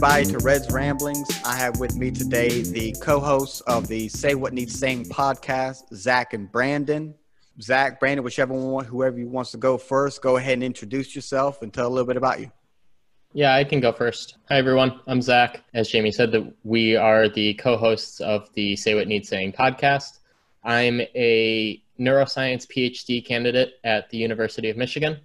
Everybody to Red's Ramblings. I have with me today the co-hosts of the Say What Needs Saying podcast, Zach and Brandon. Zach, Brandon, whichever one, whoever you wants to go first, go ahead and introduce yourself and tell a little bit about you. Yeah, I can go first. Hi, everyone. I'm Zach. As Jamie said, that we are the co-hosts of the Say What Needs Saying podcast. I'm a neuroscience PhD candidate at the University of Michigan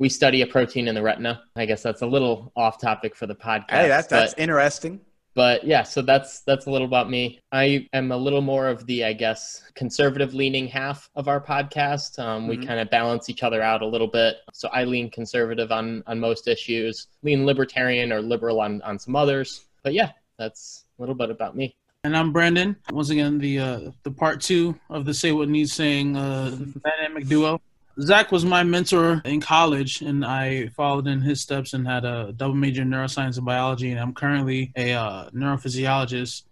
we study a protein in the retina. I guess that's a little off topic for the podcast. Hey, that's that's but, interesting. But yeah, so that's that's a little about me. I am a little more of the, I guess, conservative leaning half of our podcast. Um, mm-hmm. We kind of balance each other out a little bit. So I lean conservative on on most issues, lean libertarian or liberal on on some others. But yeah, that's a little bit about me. And I'm Brandon. Once again, the uh, the part two of the Say What Needs Saying uh, dynamic duo. Zach was my mentor in college, and I followed in his steps and had a double major in neuroscience and biology. And I'm currently a uh, neurophysiologist,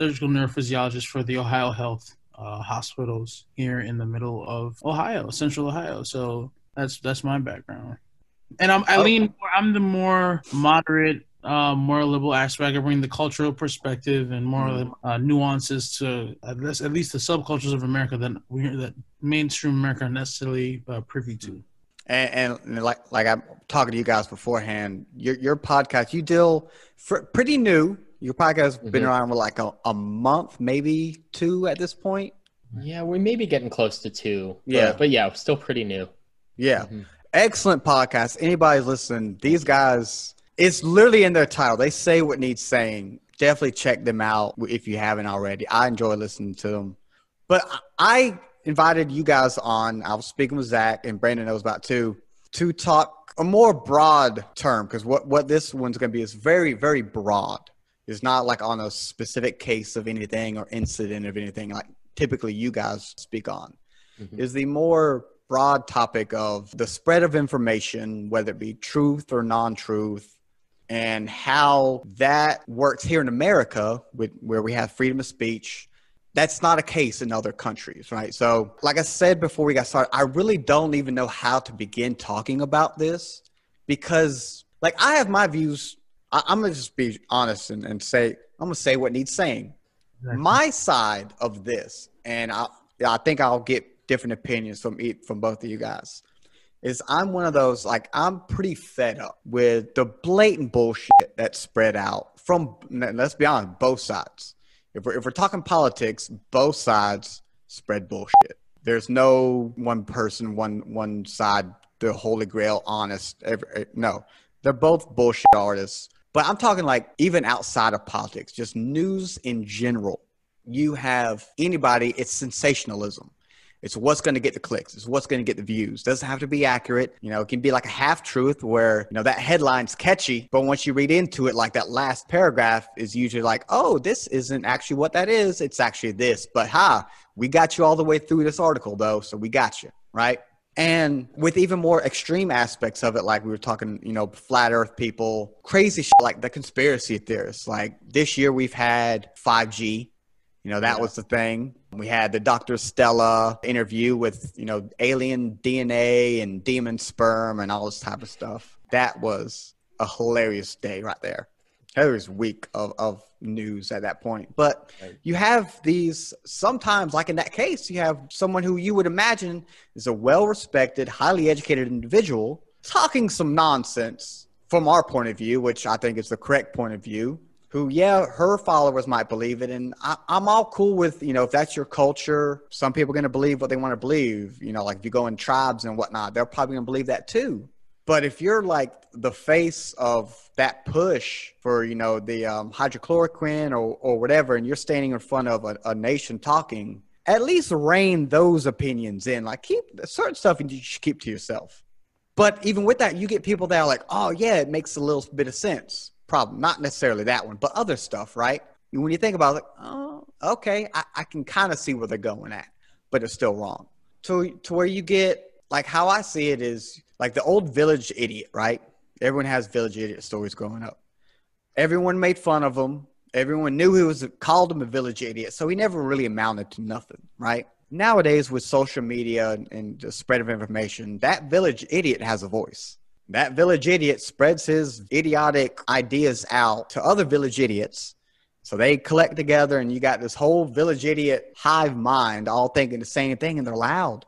surgical neurophysiologist for the Ohio Health uh, hospitals here in the middle of Ohio, Central Ohio. So that's that's my background. And I'm, I lean. I'm the more moderate uh, more liberal aspect. I bring the cultural perspective and more mm. uh, nuances to at least, at least the subcultures of America that we that mainstream America are necessarily uh, privy to. And, and, like like I'm talking to you guys beforehand, your your podcast you deal for, pretty new. Your podcast has mm-hmm. been around for like a, a month, maybe two at this point. Yeah, we may be getting close to two. Yeah, but, but yeah, still pretty new. Yeah, mm-hmm. excellent podcast. Anybody's listening, these guys it's literally in their title. They say what needs saying. Definitely check them out if you haven't already. I enjoy listening to them. But I invited you guys on. I was speaking with Zach and Brandon knows about too to talk a more broad term because what, what this one's going to be is very, very broad. It's not like on a specific case of anything or incident of anything like typically you guys speak on. Mm-hmm. Is the more broad topic of the spread of information, whether it be truth or non truth, and how that works here in America, with, where we have freedom of speech. That's not a case in other countries, right? So, like I said before we got started, I really don't even know how to begin talking about this because, like, I have my views. I, am gonna just be honest and, and say I'm gonna say what needs saying. Exactly. My side of this, and I, I think I'll get different opinions from from both of you guys is I'm one of those like I'm pretty fed up with the blatant bullshit that's spread out from let's be honest, both sides. If we're if we're talking politics, both sides spread bullshit. There's no one person, one one side, the holy grail, honest. Every, eh, no, they're both bullshit artists. But I'm talking like even outside of politics, just news in general. You have anybody, it's sensationalism it's what's going to get the clicks. It's what's going to get the views. Doesn't have to be accurate. You know, it can be like a half truth where, you know, that headline's catchy, but once you read into it, like that last paragraph is usually like, oh, this isn't actually what that is. It's actually this. But ha, we got you all the way through this article though. So we got you, right? And with even more extreme aspects of it, like we were talking, you know, flat earth people, crazy shit like the conspiracy theorists. Like this year we've had 5G, you know, that yeah. was the thing. We had the Dr. Stella interview with, you know, alien DNA and demon sperm and all this type of stuff. That was a hilarious day right there. Hilarious week of, of news at that point. But you have these sometimes, like in that case, you have someone who you would imagine is a well respected, highly educated individual talking some nonsense from our point of view, which I think is the correct point of view who, yeah, her followers might believe it. And I, am all cool with, you know, if that's your culture, some people are going to believe what they want to believe. You know, like if you go in tribes and whatnot, they're probably going to believe that too. But if you're like the face of that push for, you know, the um, hydrochloroquine or, or whatever, and you're standing in front of a, a nation talking, at least rein those opinions in. Like keep certain stuff and you should keep to yourself. But even with that, you get people that are like, oh, yeah, it makes a little bit of sense problem. Not necessarily that one, but other stuff, right? When you think about it, oh, okay, I, I can kind of see where they're going at, but it's still wrong. To, to where you get, like, how I see it is like the old village idiot, right? Everyone has village idiot stories growing up. Everyone made fun of him. Everyone knew he was called him a village idiot, so he never really amounted to nothing, right? Nowadays, with social media and, and the spread of information, that village idiot has a voice That village idiot spreads his idiotic ideas out to other village idiots. So they collect together, and you got this whole village idiot hive mind all thinking the same thing, and they're loud.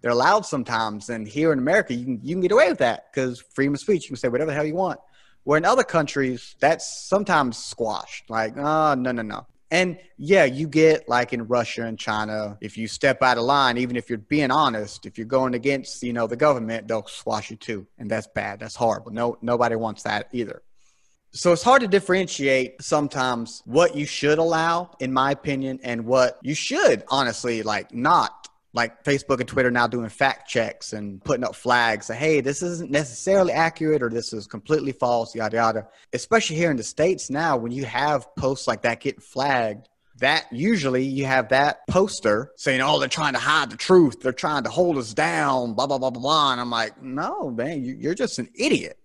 They're loud sometimes. And here in America, you can, you can get away with that because freedom of speech, you can say whatever the hell you want. Where in other countries, that's sometimes squashed. Like, oh, no, no, no. And yeah, you get like in Russia and China, if you step out of line, even if you're being honest, if you're going against, you know, the government, they'll squash you too. And that's bad. That's horrible. No, nobody wants that either. So it's hard to differentiate sometimes what you should allow, in my opinion, and what you should honestly like not like Facebook and Twitter now doing fact checks and putting up flags hey, this isn't necessarily accurate or this is completely false, yada yada. Especially here in the States now, when you have posts like that getting flagged, that usually you have that poster saying, oh, they're trying to hide the truth. They're trying to hold us down, blah, blah, blah, blah, blah. And I'm like, no, man, you're just an idiot.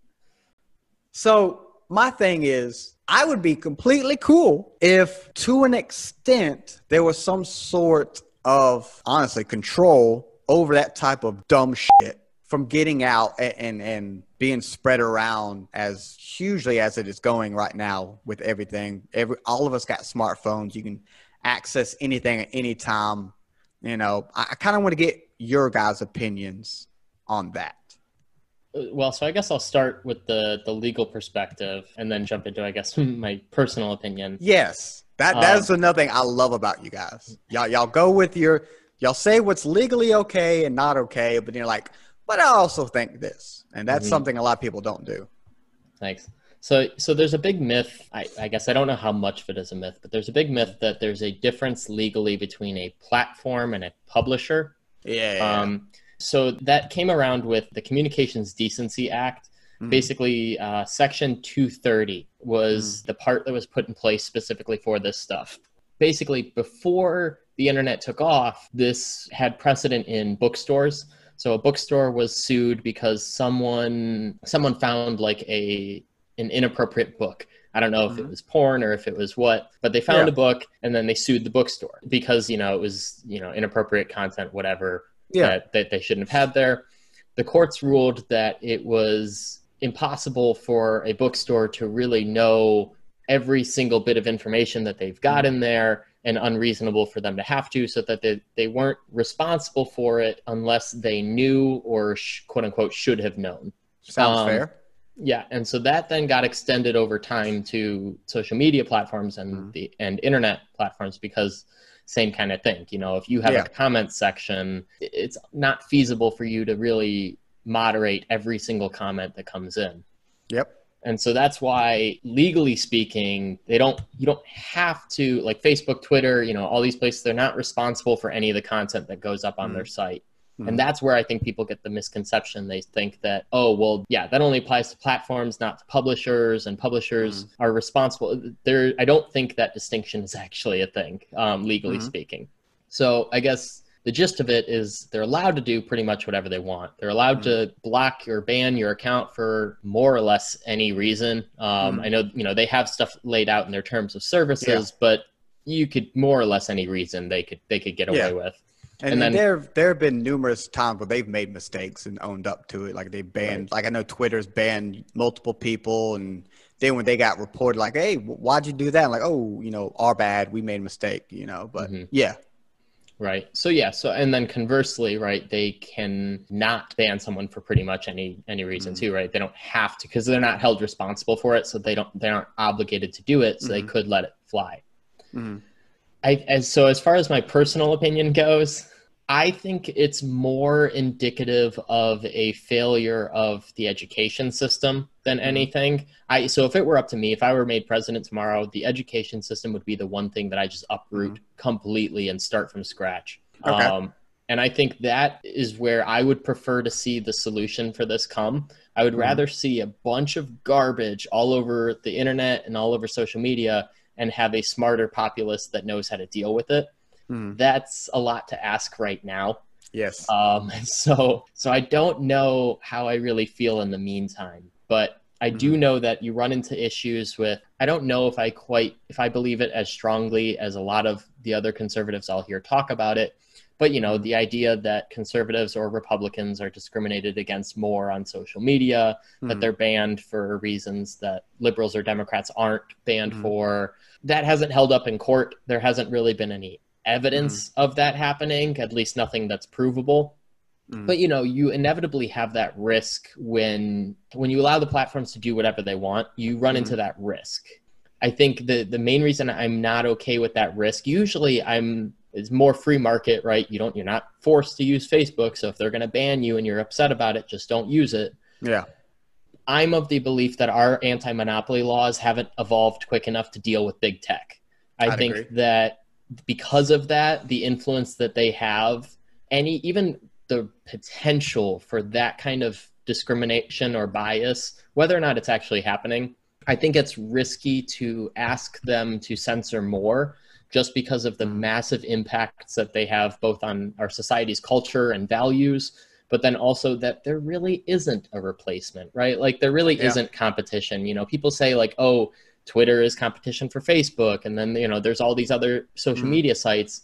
So my thing is, I would be completely cool if, to an extent, there was some sort of honestly control over that type of dumb shit from getting out and, and, and being spread around as hugely as it is going right now with everything. Every all of us got smartphones. You can access anything at any time. You know, I, I kind of want to get your guys' opinions on that. Uh, well, so I guess I'll start with the the legal perspective and then jump into I guess my personal opinion. Yes. That that's um, another thing I love about you guys. Y'all y'all go with your y'all say what's legally okay and not okay, but you're like, but I also think this, and that's mm-hmm. something a lot of people don't do. Thanks. So so there's a big myth. I, I guess I don't know how much of it is a myth, but there's a big myth that there's a difference legally between a platform and a publisher. Yeah. yeah. Um, so that came around with the Communications Decency Act Mm. Basically, uh, Section 230 was mm. the part that was put in place specifically for this stuff. Basically, before the internet took off, this had precedent in bookstores. So a bookstore was sued because someone someone found like a an inappropriate book. I don't know if mm-hmm. it was porn or if it was what, but they found yeah. a book and then they sued the bookstore because you know it was you know inappropriate content, whatever yeah. that, that they shouldn't have had there. The courts ruled that it was impossible for a bookstore to really know every single bit of information that they've got in there and unreasonable for them to have to so that they, they weren't responsible for it unless they knew or sh- quote unquote should have known sounds um, fair yeah and so that then got extended over time to social media platforms and mm the and internet platforms because same kind of thing you know if you have yeah. a comment section it's not feasible for you to really moderate every single comment that comes in. Yep. And so that's why legally speaking, they don't you don't have to like Facebook, Twitter, you know, all these places they're not responsible for any of the content that goes up on mm their site. Mm And that's where I think people get the misconception. They think that, oh, well, yeah, that only applies to platforms, not to publishers, and publishers mm are responsible. There, I don't think that distinction is actually a thing, um, legally mm-hmm. speaking. So I guess the gist of it is they're allowed to do pretty much whatever they want. They're allowed mm-hmm. to block or ban your account for more or less any reason. Um, mm-hmm. I know you know they have stuff laid out in their terms of services, yeah. but you could more or less any reason they could they could get away yeah. with. And, and then there there have been numerous times where they've made mistakes and owned up to it. Like they banned, right. like I know Twitter's banned multiple people, and then when they got reported, like, "Hey, why'd you do that?" I'm like, "Oh, you know, our bad. We made a mistake." You know, but mm-hmm. yeah, Right. So yeah. So and then conversely, right, they can not ban someone for pretty much any any reason mm-hmm. too, right? They don't have to because they're not held responsible for it, so they don't they aren't obligated to do it, so mm-hmm. they could let it fly. Mm-hmm. I as so as far as my personal opinion goes, I think it's more indicative of a failure of the education system than mm-hmm. anything. I so if it were up to me, if I were made president tomorrow, the education system would be the one thing that I just uproot mm-hmm. completely and start from scratch. Okay. Um, and I think that is where I would prefer to see the solution for this come. I would mm-hmm. rather see a bunch of garbage all over the internet and all over social media and have a smarter populace that knows how to deal with it Mm. That's a lot to ask right now. Yes. Um, so so I don't know how I really feel in the meantime, but I do hmm. know that you run into issues with I don't know if I quite if I believe it as strongly as a lot of the other conservatives I'll hear talk about it. But you know, the idea that conservatives or Republicans are discriminated against more on social media, mm-hmm. that they're banned for reasons that liberals or Democrats aren't banned mm-hmm. for, that hasn't held up in court. There hasn't really been any evidence mm-hmm. of that happening, at least nothing that's provable. Mm. But you know, you inevitably have that risk when when you allow the platforms to do whatever they want, you run into that risk. I think the the main reason I'm not okay with that risk, usually I'm is more free market, right? You don't you're not forced to use Facebook, so if they're going to ban you and you're upset about it, just don't use it. Yeah. I'm of the belief that our anti-monopoly laws haven't evolved quick enough to deal with big tech. I I'd think agree. that because of that, the influence that they have, any even the potential for that kind of discrimination or bias, whether or not it's actually happening, I think it's risky to ask them to censor more just because of the massive impacts that they have both on our society's culture and values, but then also that there really isn't a replacement, right? Like there really yeah. isn't competition. You know, people say like, oh, Twitter is competition for Facebook, and then you know, there's all these other social mm. media sites.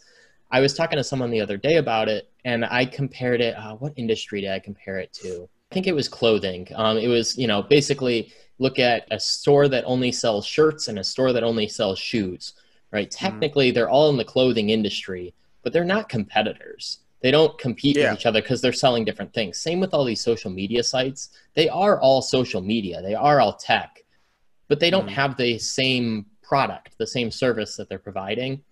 I was talking to someone the other day about it, and I compared it. Uh, what industry did I compare it to? I think it was clothing. Um, it was, you know, basically look at a store that only sells shirts and a store that only sells shoes, right? Mm-hmm. Technically, they're all in the clothing industry, but they're not competitors. They don't compete yeah. with each other because they're selling different things. Same with all these social media sites. They are all social media, they are all tech, but they don't mm-hmm. have the same product, the same service that they're providing.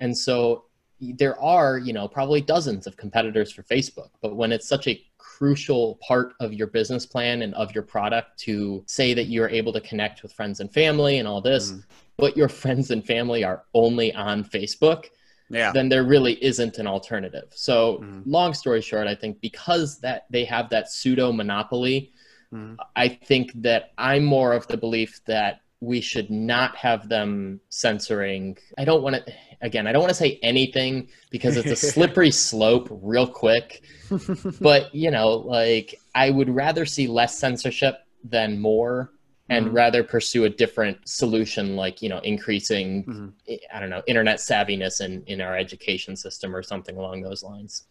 And so there are, you know, probably dozens of competitors for Facebook, but when it's such a crucial part of your business plan and of your product to say that you're able to connect with friends and family and all this, mm. but your friends and family are only on Facebook, yeah. then there really isn't an alternative. So, mm. long story short, I think because that they have that pseudo monopoly, mm. I think that I'm more of the belief that we should not have them censoring. I don't want to again, I don't want to say anything because it's a slippery slope real quick. but, you know, like I would rather see less censorship than more and mm-hmm. rather pursue a different solution like, you know, increasing mm-hmm. I don't know, internet savviness in in our education system or something along those lines.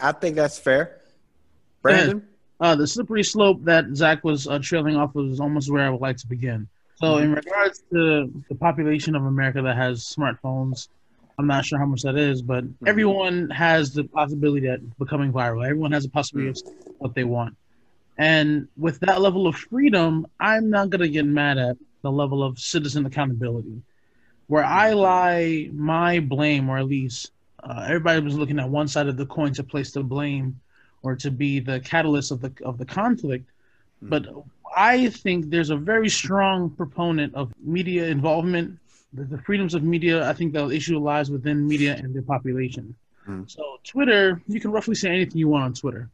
I think that's fair. Brandon, uh, the slippery slope that Zach was uh, trailing off was almost where I would like to begin. So, in regards to the population of America that has smartphones, I'm not sure how much that is, but mm-hmm. everyone has the possibility of becoming viral. Everyone has a possibility mm-hmm. of what they want. And with that level of freedom, I'm not going to get mad at the level of citizen accountability. Where I lie my blame, or at least uh, everybody was looking at one side of the coin to place the blame or to be the catalyst of the of the conflict. Mm-hmm. But I think there's a very strong proponent of media involvement the, the freedoms of media, I think the issue lies within media and their population. Mm. So Twitter, you can roughly say anything you want on Twitter.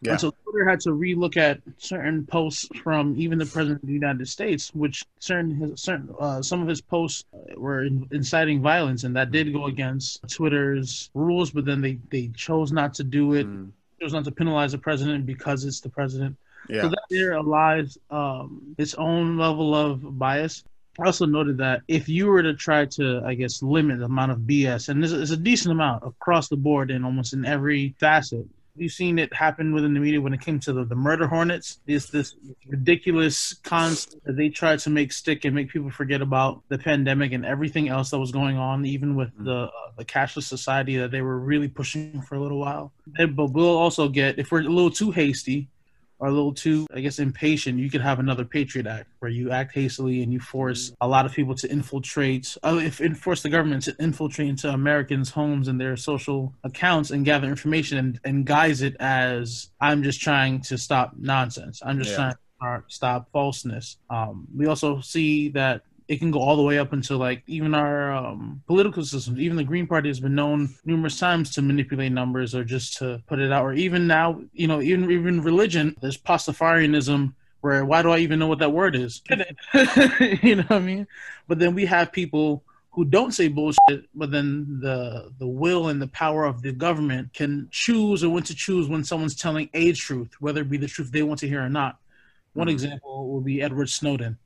Yeah. And so Twitter had to relook at certain posts from even the president of the United States, which certain his, certain uh, some of his posts were inciting violence, and that did go against Twitter's rules. But then they they chose not to do it, mm. chose not to penalize the president because it's the president. Yeah. So that there lies um, its own level of bias. I also noted that if you were to try to, I guess, limit the amount of BS, and there's, a decent amount across the board in almost in every facet, you've seen it happen within the media when it came to the, the murder hornets. This this ridiculous concept that they tried to make stick and make people forget about the pandemic and everything else that was going on, even with mm-hmm. the uh, the cashless society that they were really pushing for a little while. but we'll also get if we're a little too hasty are a little too, I guess, impatient, you could have another Patriot Act where you act hastily and you force a lot of people to infiltrate, uh, if enforce the government to infiltrate into Americans' homes and their social accounts and gather information and, and guise it as I'm just trying to stop nonsense. I'm just yeah. trying to stop falseness. Um, we also see that it can go all the way up until like even our um, political systems. Even the Green Party has been known numerous times to manipulate numbers or just to put it out. Or even now, you know, even even religion, there's Pastafarianism. Where why do I even know what that word is? you know what I mean? But then we have people who don't say bullshit, but then the the will and the power of the government can choose or when to choose when someone's telling a truth, whether it be the truth they want to hear or not. One mm-hmm. example would be Edward Snowden.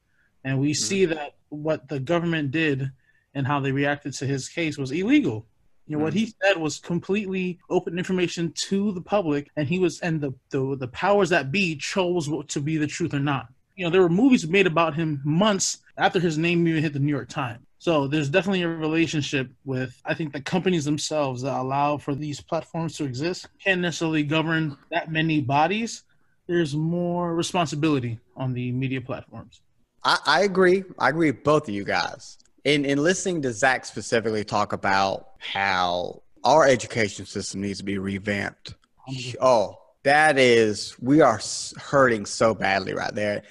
And we mm-hmm. see that what the government did and how they reacted to his case was illegal. You know, mm. what he said was completely open information to the public, and he was and the, the the powers that be chose what to be the truth or not. You know, there were movies made about him months after his name even hit the New York Times. So there's definitely a relationship with I think the companies themselves that allow for these platforms to exist can't necessarily govern that many bodies. There's more responsibility on the media platforms. I, I agree. I agree with both of you guys. In in listening to Zach specifically talk about how our education system needs to be revamped. Mm-hmm. Oh, that is we are hurting so badly right there.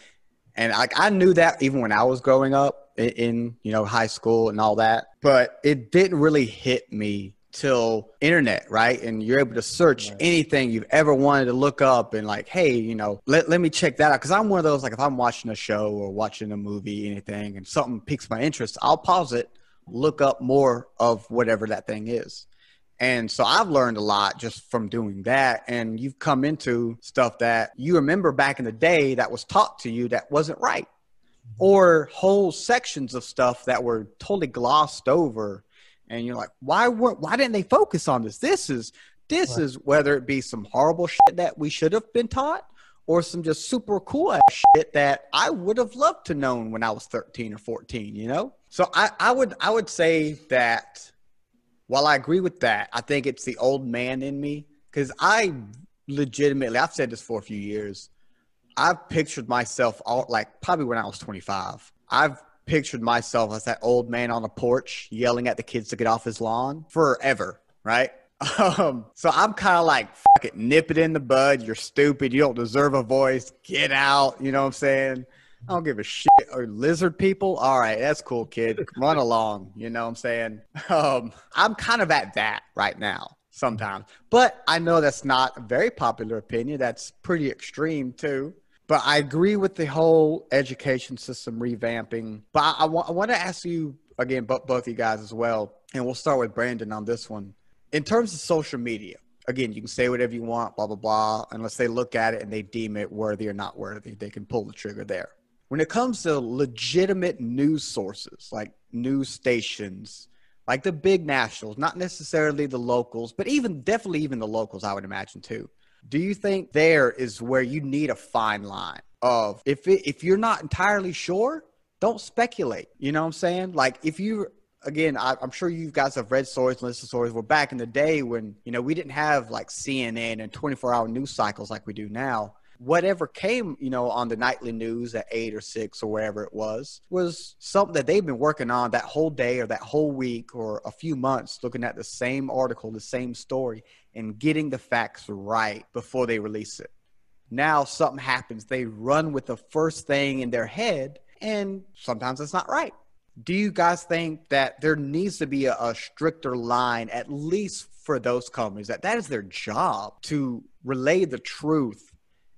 And like I knew that even when I was growing up in, in you know high school and all that, but it didn't really hit me till internet, right? And you're able to search right. anything you've ever wanted to look up and like, hey, you know, let, let me check that out. Cause I'm one of those, like if I'm watching a show or watching a movie, anything, and something piques my interest, I'll pause it, look up more of whatever that thing is. And so I've learned a lot just from doing that. And you've come into stuff that you remember back in the day that was taught to you that wasn't right mm-hmm. or whole sections of stuff that were totally glossed over and you're like why weren't why didn't they focus on this this is this right. is whether it be some horrible shit that we should have been taught or some just super cool ass shit that I would have loved to known when I was 13 or 14, you know? So I, I would I would say that while I agree with that, I think it's the old man in me because I legitimately I've said this for a few years. I've pictured myself all like probably when I was 25. I've pictured myself as that old man on a porch yelling at the kids to get off his lawn forever, right? Um, so I'm kind of like, fuck it, nip it in the bud. You're stupid. You don't deserve a voice. Get out. You know what I'm saying? I don't give a shit. Or lizard people? All right, that's cool, kid. Run along. You know what I'm saying? Um, I'm kind of at that right now sometimes. But I know that's not a very popular opinion. That's pretty extreme too. But I agree with the whole education system revamping. But I, I, I want to ask you again, both both you guys as well, and we'll start with Brandon on this one. In terms of social media, again, you can say whatever you want, blah blah blah. Unless they look at it and they deem it worthy or not worthy, they can pull the trigger there. When it comes to legitimate news sources like news stations, like the big nationals, not necessarily the locals, but even definitely even the locals, I would imagine too do you think there is where you need a fine line of if it, if you're not entirely sure, don't speculate. You know what I'm saying? Like if you again, I, am sure you guys have read stories listened to stories. We're back in the day when you know we didn't have like CNN and 24 hour news cycles like we do now whatever came, you know, on the nightly news at eight or six or wherever it was, was something that they've been working on that whole day or that whole week or a few months, looking at the same article, the same story, and getting the facts right before they release it. Now something happens, they run with the first thing in their head, and sometimes it's not right. Do you guys think that there needs to be a, a stricter line, at least for those companies, that that is their job to relay the truth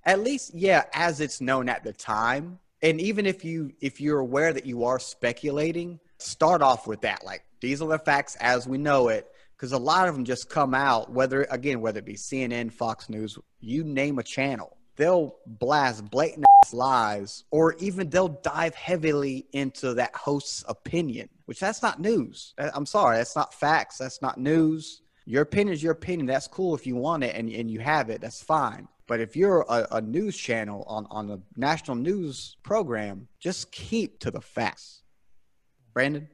at least yeah as it's known at the time. And even if you if you're aware that you are speculating start off with that. Like these are the facts as we know it because a lot of them just come out whether again whether it be cnn fox news you name a channel. They'll blast blatant lies or even they'll dive heavily into that host's opinion which that's not news. Uh, I'm sorry that's not facts that's not news. Your opinion is your opinion that's cool if you want it and, and you have it that's fine but if you're a, a news channel on, on a national news program, just keep to the facts. Brandon?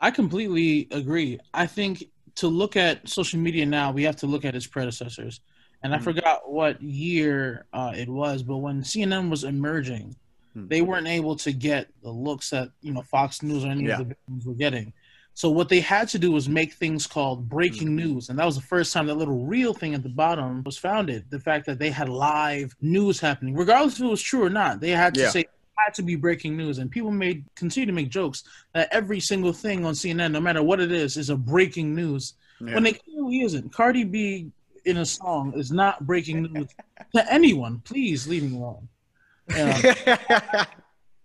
I completely agree. I think to look at social media now, we have to look at its predecessors. And I mm forgot what year uh, it was, but when CNN was emerging, mm they weren't able to get the looks that you know Fox News or any yeah. of the big were getting. So what they had to do was make things called breaking mm-hmm. news, and that was the first time that little real thing at the bottom was founded. The fact that they had live news happening, regardless if it was true or not, they had to yeah. say had to be breaking news, and people made continue to make jokes that every single thing on CNN, no matter what it is, is a breaking news. Yeah. When it clearly isn't. Cardi B in a song is not breaking news to anyone. Please leave me alone. I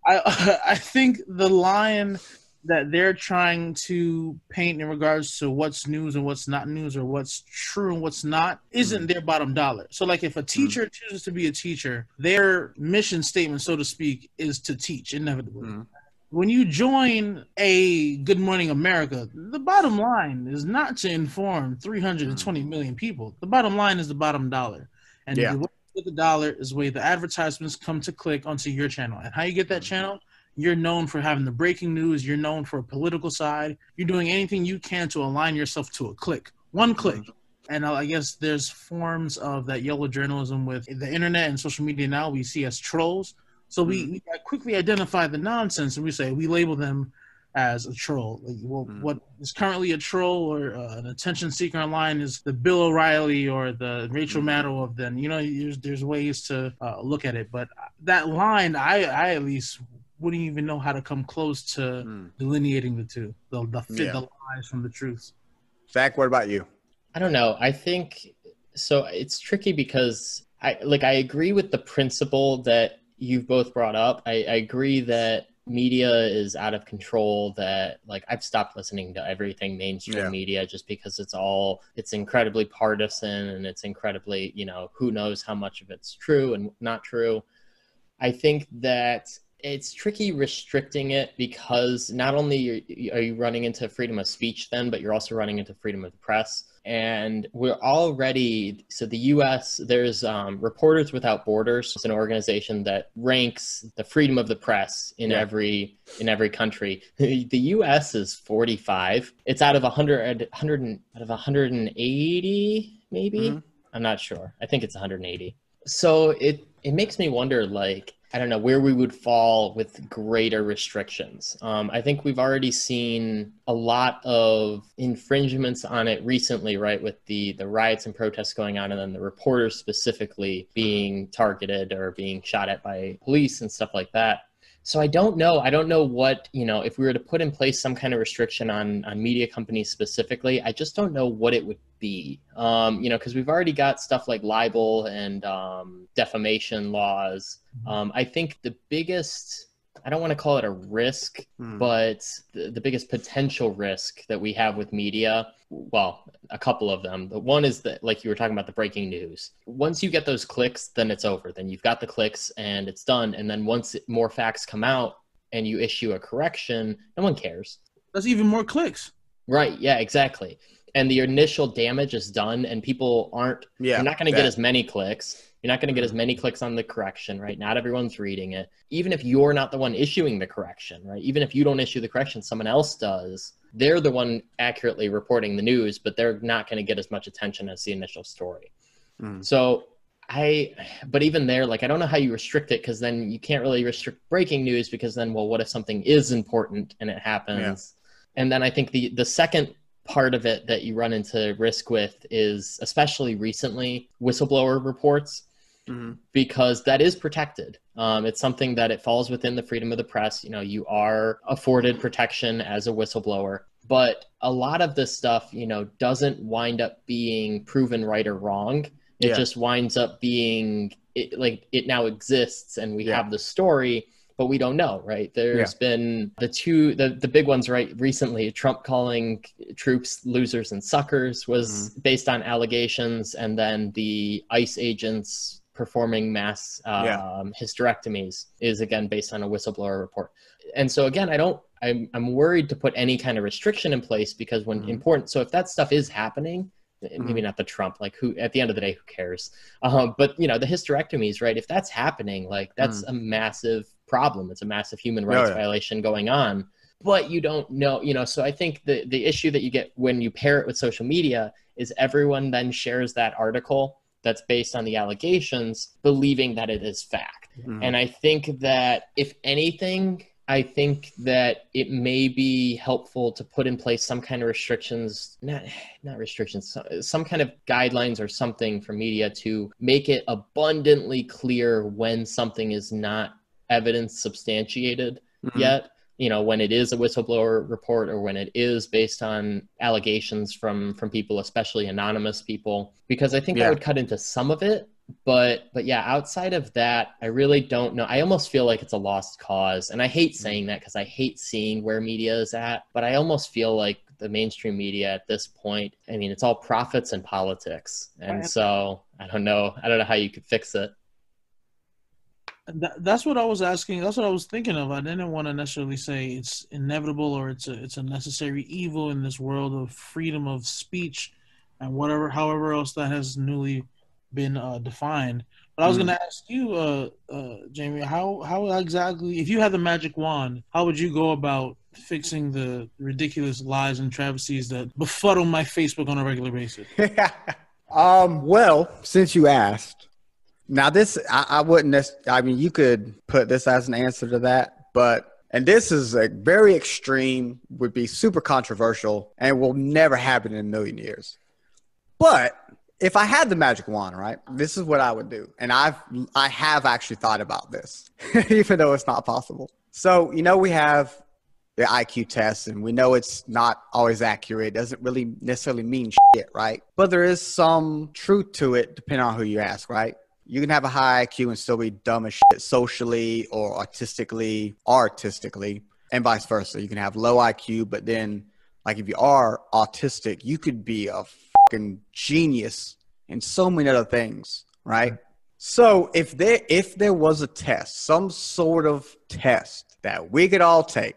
I think the line that they're trying to paint in regards to what's news and what's not news or what's true and what's not isn't mm. their bottom dollar. So like if a teacher mm. chooses to be a teacher, their mission statement, so to speak, is to teach inevitably. Mm. when you join a Good Morning America, the bottom line is not to inform 320 million people. The bottom line is the bottom dollar. And Yeah. the way the dollar is the way the advertisements come to click onto your channel. And how you get that channel, you're known for having the breaking news, you're known for a political side. You're doing anything you can to align yourself to a click. One click. And I guess there's forms of that yellow journalism with the internet and social media now we see as trolls. So we, we quickly identify the nonsense and we say we label them as a troll. Like, well, Mm. what is currently a troll or uh, an attention seeker online is the Bill O'Reilly or the Rachel Mm. Maddow of them. You know, there's there's ways to uh, look at it, but that line, I I at least wouldn't even know how to come close to Mm. delineating the two, the the, Yeah. the lies from the truths. Zach, what about you? I don't know. I think so. It's tricky because I like I agree with the principle that you've both brought up. I, I agree that media is out of control. That like I've stopped listening to everything mainstream Yeah. media just because it's all it's incredibly partisan and it's incredibly you know who knows how much of it's true and not true. I think that it's tricky restricting it because not only are you running into freedom of speech then, but you're also running into freedom of the press. And we're already so the U.S. There's um, Reporters Without Borders. It's an organization that ranks the freedom of the press in Yeah. every in every country. The U.S. is 45. It's out of 100, 100 out of 180 maybe. Mhm. I'm not sure. I think it's 180. So it it makes me wonder, like I don't know where we would fall with greater restrictions. Um, I think we've already seen a lot of infringements on it recently, right? With the the riots and protests going on, and then the reporters specifically being targeted or being shot at by police and stuff like that. So I don't know. I don't know what you know. If we were to put in place some kind of restriction on on media companies specifically, I just don't know what it would be. Um, you know, because we've already got stuff like libel and um, defamation laws. Um, I think the biggest. I don't want to call it a risk, Mm. but the, the biggest potential risk that we have with media, well, a couple of them. The one is that, like you were talking about, the breaking news. Once you get those clicks, then it's over. Then you've got the clicks and it's done. And then once it, more facts come out and you issue a correction, no one cares. That's even more clicks. Right. Yeah, exactly. And the initial damage is done, and people aren't Yeah, you're not going to get as many clicks. You're not going to get as many clicks on the correction, right? Not everyone's reading it. Even if you're not the one issuing the correction, right? Even if you don't issue the correction, someone else does. They're the one accurately reporting the news, but they're not going to get as much attention as the initial story. Mm. So I, but even there, like I don't know how you restrict it because then you can't really restrict breaking news because then, well, what if something is important and it happens? And then I think the the second part of it that you run into risk with is especially recently whistleblower reports Mhm. because that is protected. Um, it's something that it falls within the freedom of the press. You know, you are afforded protection as a whistleblower, but a lot of this stuff, you know, doesn't wind up being proven right or wrong. It Yeah. just winds up being it, like it now exists, and we Yeah. have the story, but we don't know, right? There's been the two, the the big ones, right? Recently, Trump calling troops losers and suckers was based on allegations, and then the ICE agents performing mass um, Yeah. hysterectomies is again based on a whistleblower report. And so again, I don't. I'm I'm worried to put any kind of restriction in place because when Mhm. important. So if that stuff is happening, maybe not the Trump, like who at the end of the day, who cares? Um, but you know, the hysterectomies, right? If that's happening, like that's a massive problem. It's a massive human rights yeah. violation going on. But you don't know, you know. So I think the the issue that you get when you pair it with social media is everyone then shares that article that's based on the allegations, believing that it is fact. Mhm. And I think that if anything, I think that it may be helpful to put in place some kind of restrictions, not not restrictions, so- some kind of guidelines or something for media to make it abundantly clear when something is not evidence substantiated Mhm. yet. You know, when it is a whistleblower report or when it is based on allegations from from people, especially anonymous people, because I think Yeah. that would cut into some of it but but yeah outside of that i really don't know. I almost feel like it's a lost cause and i hate mm-hmm. saying that because i hate seeing where media is at but i almost feel like the mainstream media at this point i mean it's all profits and politics and so i don't know. I don't know how you could fix it That, that's what I was asking. That's what I was thinking of. I didn't want to necessarily say it's inevitable or it's a it's a necessary evil in this world of freedom of speech and whatever, however else that has newly been uh, defined. But I was Mm. going to ask you, uh, uh, Jamie, how how exactly, if you had the magic wand, how would you go about fixing the ridiculous lies and travesties that befuddle my Facebook on a regular basis? um, well, since you asked, now this I, I wouldn't. I mean, you could put this as an answer to that, but and this is a very extreme, would be super controversial, and will never happen in a million years. But if I had the magic wand, right, this is what I would do, and I've I have actually thought about this, even though it's not possible. So you know, we have the IQ test, and we know it's not always accurate. It doesn't really necessarily mean shit, right? But there is some truth to it, depending on who you ask, right? You can have a high IQ and still be dumb as shit socially or artistically, artistically, and vice versa. You can have low IQ, but then, like, if you are autistic, you could be a fucking genius in so many other things, right? So if there if there was a test, some sort of test that we could all take,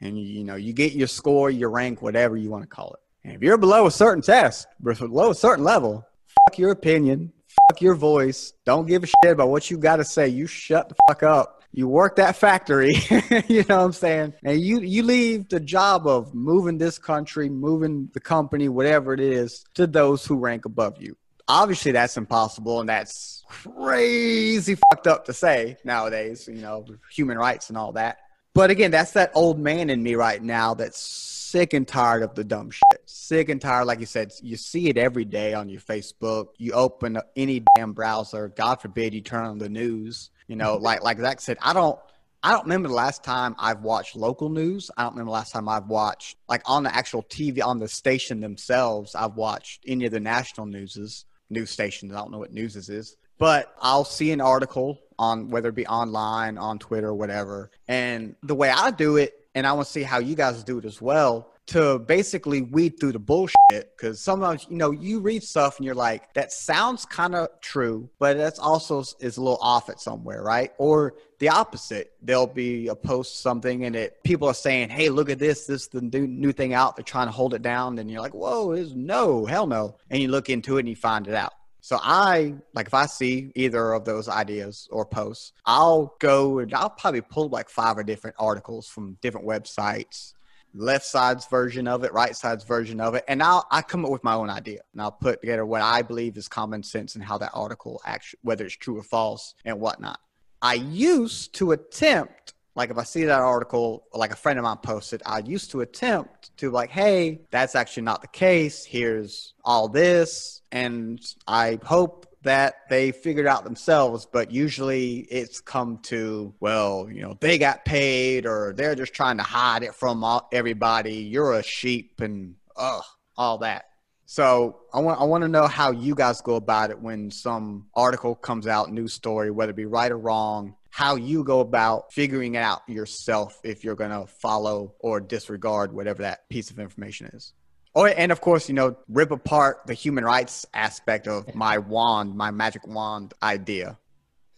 and you, you know you get your score, your rank, whatever you want to call it. And if you're below a certain test, below a certain level, fuck your opinion, fuck your voice. Don't give a shit about what you got to say. You shut the fuck up. You work that factory, you know what I'm saying? And you you leave the job of moving this country, moving the company, whatever it is, to those who rank above you obviously that's impossible and that's crazy fucked up to say nowadays you know human rights and all that but again that's that old man in me right now that's sick and tired of the dumb shit sick and tired like you said you see it every day on your facebook you open any damn browser god forbid you turn on the news you know mm-hmm. like like zach said i don't I don't remember the last time I've watched local news. I don't remember the last time I've watched like on the actual TV on the station themselves. I've watched any of the national newses, news stations. I don't know what newses is, but I'll see an article on whether it be online, on Twitter, whatever. And the way I do it, and I want to see how you guys do it as well, to basically weed through the bullshit. Because sometimes, you know, you read stuff and you're like, that sounds kind of true, but that's also is a little off at somewhere, right? Or the opposite. There'll be a post something and it people are saying, "Hey, look at this. This is the new new thing out." They're trying to hold it down, and you're like, "Whoa, is no, hell no!" And you look into it and you find it out. So I like if I see either of those ideas or posts, I'll go and I'll probably pull like five or different articles from different websites, left side's version of it, right side's version of it, and I'll I come up with my own idea and I'll put together what I believe is common sense and how that article actually whether it's true or false and whatnot. I used to attempt, like if I see that article, like a friend of mine posted, I used to attempt to like, hey, that's actually not the case. Here's all this. And I hope that they figured out themselves, but usually it's come to, well, you know, they got paid or they're just trying to hide it from all, everybody. You're a sheep and ugh, all that. So I want I want to know how you guys go about it when some article comes out, news story, whether it be right or wrong. How you go about figuring it out yourself if you're going to follow or disregard whatever that piece of information is. Or and of course, you know, rip apart the human rights aspect of my wand, my magic wand idea.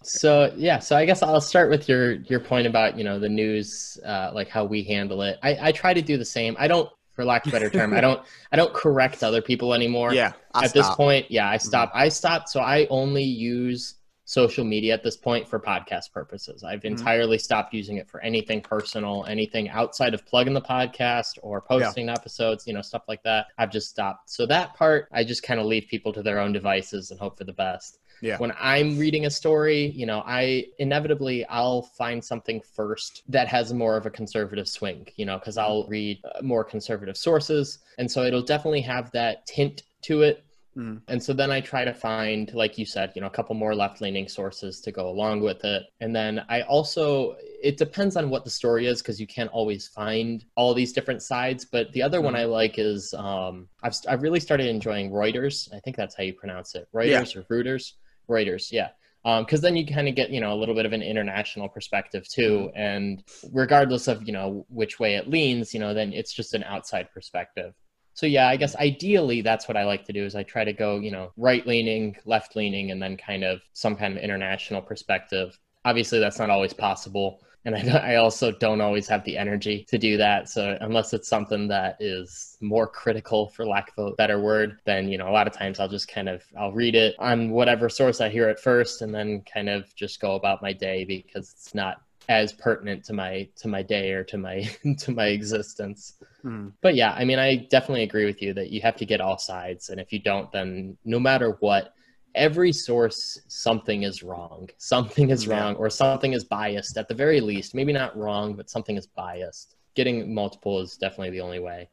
So yeah, so I guess I'll start with your your point about you know the news, uh, like how we handle it. I, I try to do the same. I don't, for lack of a better term, I don't I don't correct other people anymore. Yeah, I at this point, yeah, I stopped. I stopped. So I only use social media at this point for podcast purposes. I've Mhm. entirely stopped using it for anything personal, anything outside of plugging the podcast or posting episodes, you know, stuff like that. I've just stopped. So that part, I just kind of leave people to their own devices and hope for the best. Yeah. When I'm reading a story, you know, I inevitably I'll find something first that has more of a conservative swing, you know, because I'll read uh, more conservative sources, and so it'll definitely have that tint to it. Mhm. And so then I try to find, like you said, you know, a couple more left leaning sources to go along with it. And then I also, it depends on what the story is because you can't always find all these different sides. But the other one I like is um, I've, I've really started enjoying Reuters. I think that's how you pronounce it Reuters or Reuters. Reuters, yeah. Because then you kind of get, you know, a little bit of an international perspective too. And regardless of, you know, which way it leans, you know, then it's just an outside perspective. So yeah, I guess ideally that's what I like to do is I try to go, you know, right leaning, left leaning, and then kind of some kind of international perspective. Obviously, that's not always possible. And I, I also don't always have the energy to do that. So unless it's something that is more critical, for lack of a better word, then you know a lot of times I'll just kind of I'll read it on whatever source I hear it first, and then kind of just go about my day because it's not as pertinent to my to my day or to my to my existence. Hmm. But yeah, I mean, I definitely agree with you that you have to get all sides, and if you don't, then no matter what, every source something is wrong. Something is wrong or something is biased at the very least. Maybe not wrong but something is biased. Getting multiple is definitely the only way.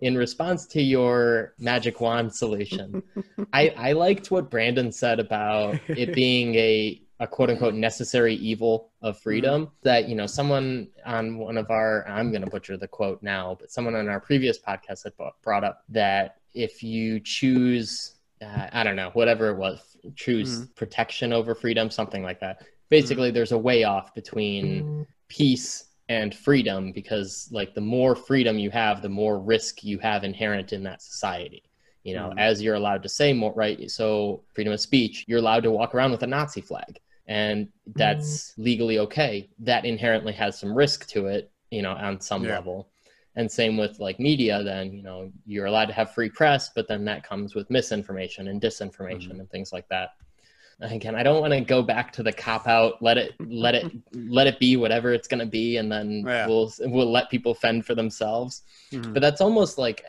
In response to your magic wand solution i i liked what brandon said about it being a a quote unquote necessary evil of freedom mm-hmm. that you know someone on one of our i'm going to butcher the quote now but someone on our previous podcast had brought up that if you choose uh, I don't know, whatever it was, choose mm-hmm. protection over freedom, something like that. Basically, mm-hmm. there's a way off between mm-hmm. peace and freedom because, like, the more freedom you have, the more risk you have inherent in that society. You know, mm-hmm. as you're allowed to say more, right? So, freedom of speech, you're allowed to walk around with a Nazi flag, and that's mm-hmm. legally okay. That inherently has some risk to it, you know, on some yeah. level and same with like media then you know you're allowed to have free press but then that comes with misinformation and disinformation mm-hmm. and things like that again i don't want to go back to the cop out let it let it let it be whatever it's going to be and then yeah. we'll we'll let people fend for themselves mm-hmm. but that's almost like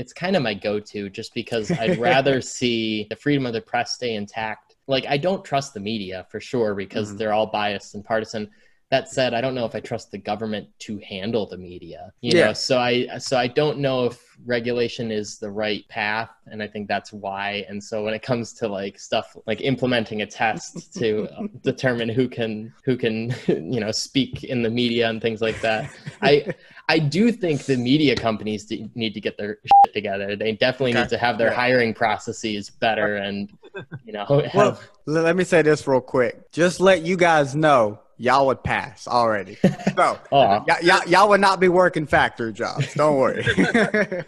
it's kind of my go-to just because i'd rather see the freedom of the press stay intact like i don't trust the media for sure because mm-hmm. they're all biased and partisan that said, I don't know if I trust the government to handle the media. You yeah. know, so I so I don't know if regulation is the right path, and I think that's why. And so when it comes to like stuff like implementing a test to um, determine who can who can you know speak in the media and things like that, I I do think the media companies need to get their shit together. They definitely okay. need to have their hiring processes better, and you know. Have... Well, let me say this real quick. Just let you guys know y'all would pass already. So y- y- y'all would not be working factory jobs. Don't worry.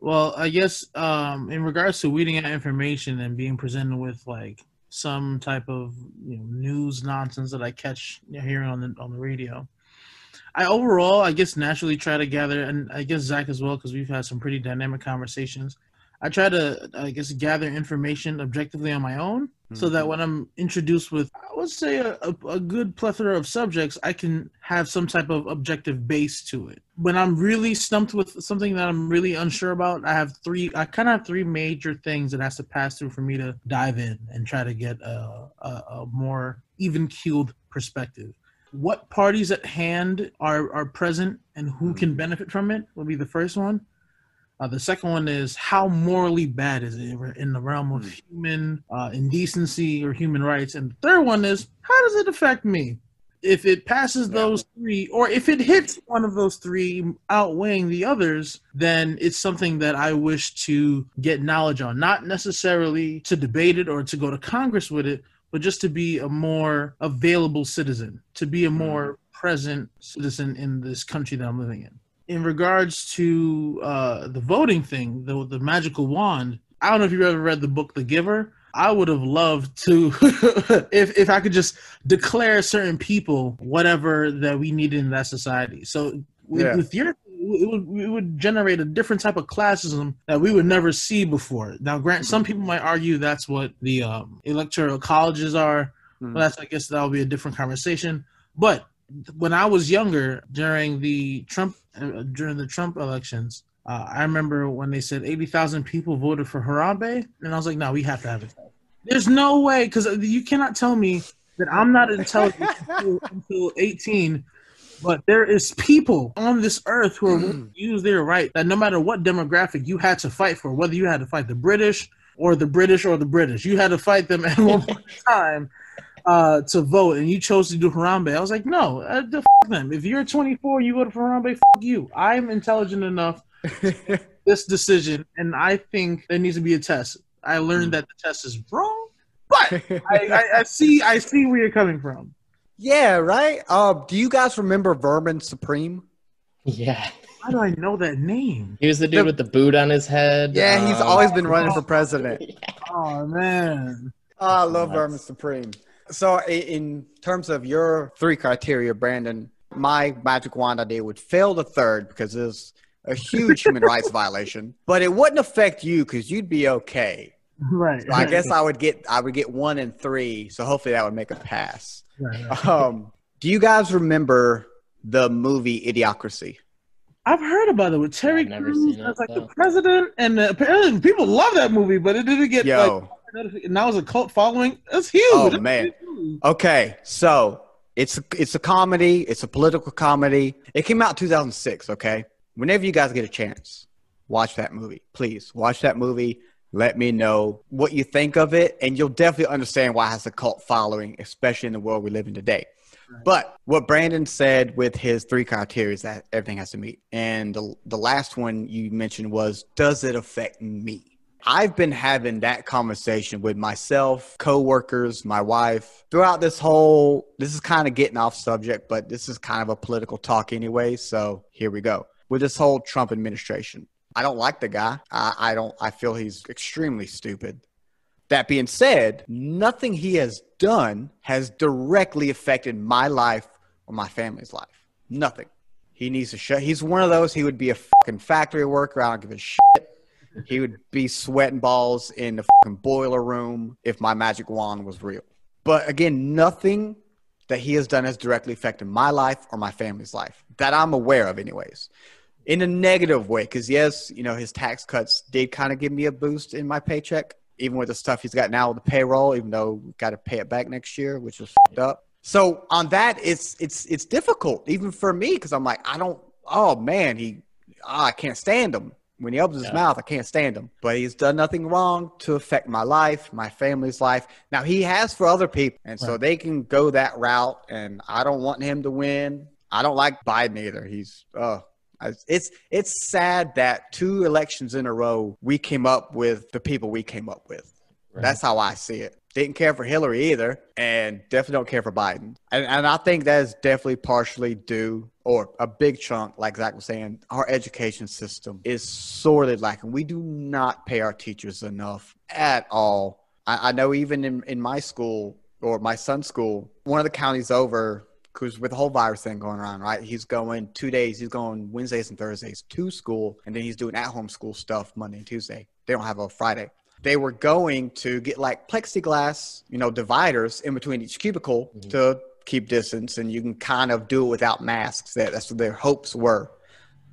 well, I guess um, in regards to weeding out information and being presented with like some type of you know, news nonsense that I catch hearing on the on the radio. I overall, I guess, naturally try to gather, and I guess Zach as well, because we've had some pretty dynamic conversations. I try to, I guess, gather information objectively on my own, mm-hmm. so that mm-hmm. when I'm introduced with, I would say, a, a, a, good plethora of subjects, I can have some type of objective base to it. When I'm really stumped with something that I'm really unsure about, I have three. I kind of have three major things that has to pass through for me to dive in and try to get a, a, a more even keeled perspective what parties at hand are are present and who can mm-hmm. benefit from it will be the first one uh, the second one is how morally bad is it in the realm of mm. human uh, indecency or human rights? And the third one is how does it affect me? If it passes those three, or if it hits one of those three outweighing the others, then it's something that I wish to get knowledge on. Not necessarily to debate it or to go to Congress with it, but just to be a more available citizen, to be a hmm. more present citizen in this country that I'm living in in regards to uh, the voting thing, the the magical wand. I don't know if you've ever read the book The Giver. I would have loved to, if if I could just declare certain people whatever that we needed in that society. So with, yeah. with your, it would, it would generate a different type of classism that we would never see before. Now, grant some people might argue that's what the um, electoral colleges are. Mm. But that's I guess that'll be a different conversation. But when I was younger, during the Trump uh, during the Trump elections, uh, I remember when they said eighty thousand people voted for Harambe, and I was like, "No, we have to have it." There's no way because you cannot tell me that I'm not intelligent until, until 18 but there is people on this earth who are mm. use their right that no matter what demographic you had to fight for, whether you had to fight the British or the British or the British, you had to fight them at one time uh, to vote and you chose to do Harambe, I was like, no, uh, the f- them. If you're 24, you voted for Harambe, f- you. I'm intelligent enough this decision, and I think there needs to be a test. I learned mm. that the test is wrong, but I, I, I, see I see where you're coming from. Yeah, right. Uh, do you guys remember Vermin Supreme? Yeah. How do I know that name? He was the dude the, with the boot on his head. Yeah, he's uh, always been running for president. Oh man. Oh, I love Vermin Supreme. So, in terms of your three criteria, Brandon, my magic wand idea would fail the third because it's a huge human rights violation, but it wouldn't affect you because you'd be okay. Right. So I guess I would get I would get one and three. So hopefully that would make a pass. Right, right. Um, do you guys remember the movie Idiocracy? I've heard about it with Terry I've Crews as like the president, and uh, apparently people love that movie, but it didn't get Yo, notifi- and that was a cult following. That's huge. Oh, That's man. huge. okay, so it's a, it's a comedy. It's a political comedy. It came out in 2006. Okay, whenever you guys get a chance, watch that movie. Please watch that movie. Let me know what you think of it, and you'll definitely understand why it has a cult following, especially in the world we live in today. But what Brandon said with his three criteria is that everything has to meet. And the, the last one you mentioned was, does it affect me? I've been having that conversation with myself, coworkers, my wife throughout this whole. This is kind of getting off subject, but this is kind of a political talk anyway. So here we go with this whole Trump administration. I don't like the guy. I, I don't. I feel he's extremely stupid. That being said, nothing he has done has directly affected my life or my family's life. Nothing. He needs to shut. He's one of those. He would be a fucking factory worker. I don't give a shit. He would be sweating balls in the fucking boiler room if my magic wand was real. But again, nothing that he has done has directly affected my life or my family's life that I'm aware of, anyways. In a negative way, because yes, you know his tax cuts did kind of give me a boost in my paycheck, even with the stuff he's got now with the payroll. Even though we got to pay it back next year, which is fucked up. So on that, it's it's it's difficult even for me because I'm like I don't. Oh man, he ah, I can't stand him. When he opens his Yeah. mouth, I can't stand him. But he's done nothing wrong to affect my life, my family's life. Now he has for other people, and so they can go that route. And I don't want him to win. I don't like Biden either. He's uh it's it's sad that two elections in a row we came up with the people we came up with. Right. That's how I see it. Didn't care for Hillary either, and definitely don't care for Biden. And, and I think that is definitely partially due, or a big chunk, like Zach was saying, our education system is sorely lacking. We do not pay our teachers enough at all. I, I know even in, in my school or my son's school, one of the counties over, because with the whole virus thing going around, right? He's going two days. He's going Wednesdays and Thursdays to school, and then he's doing at home school stuff Monday and Tuesday. They don't have a Friday they were going to get like plexiglass, you know, dividers in between each cubicle Mhm. to keep distance, and you can kind of do it without masks. That that's what their hopes were,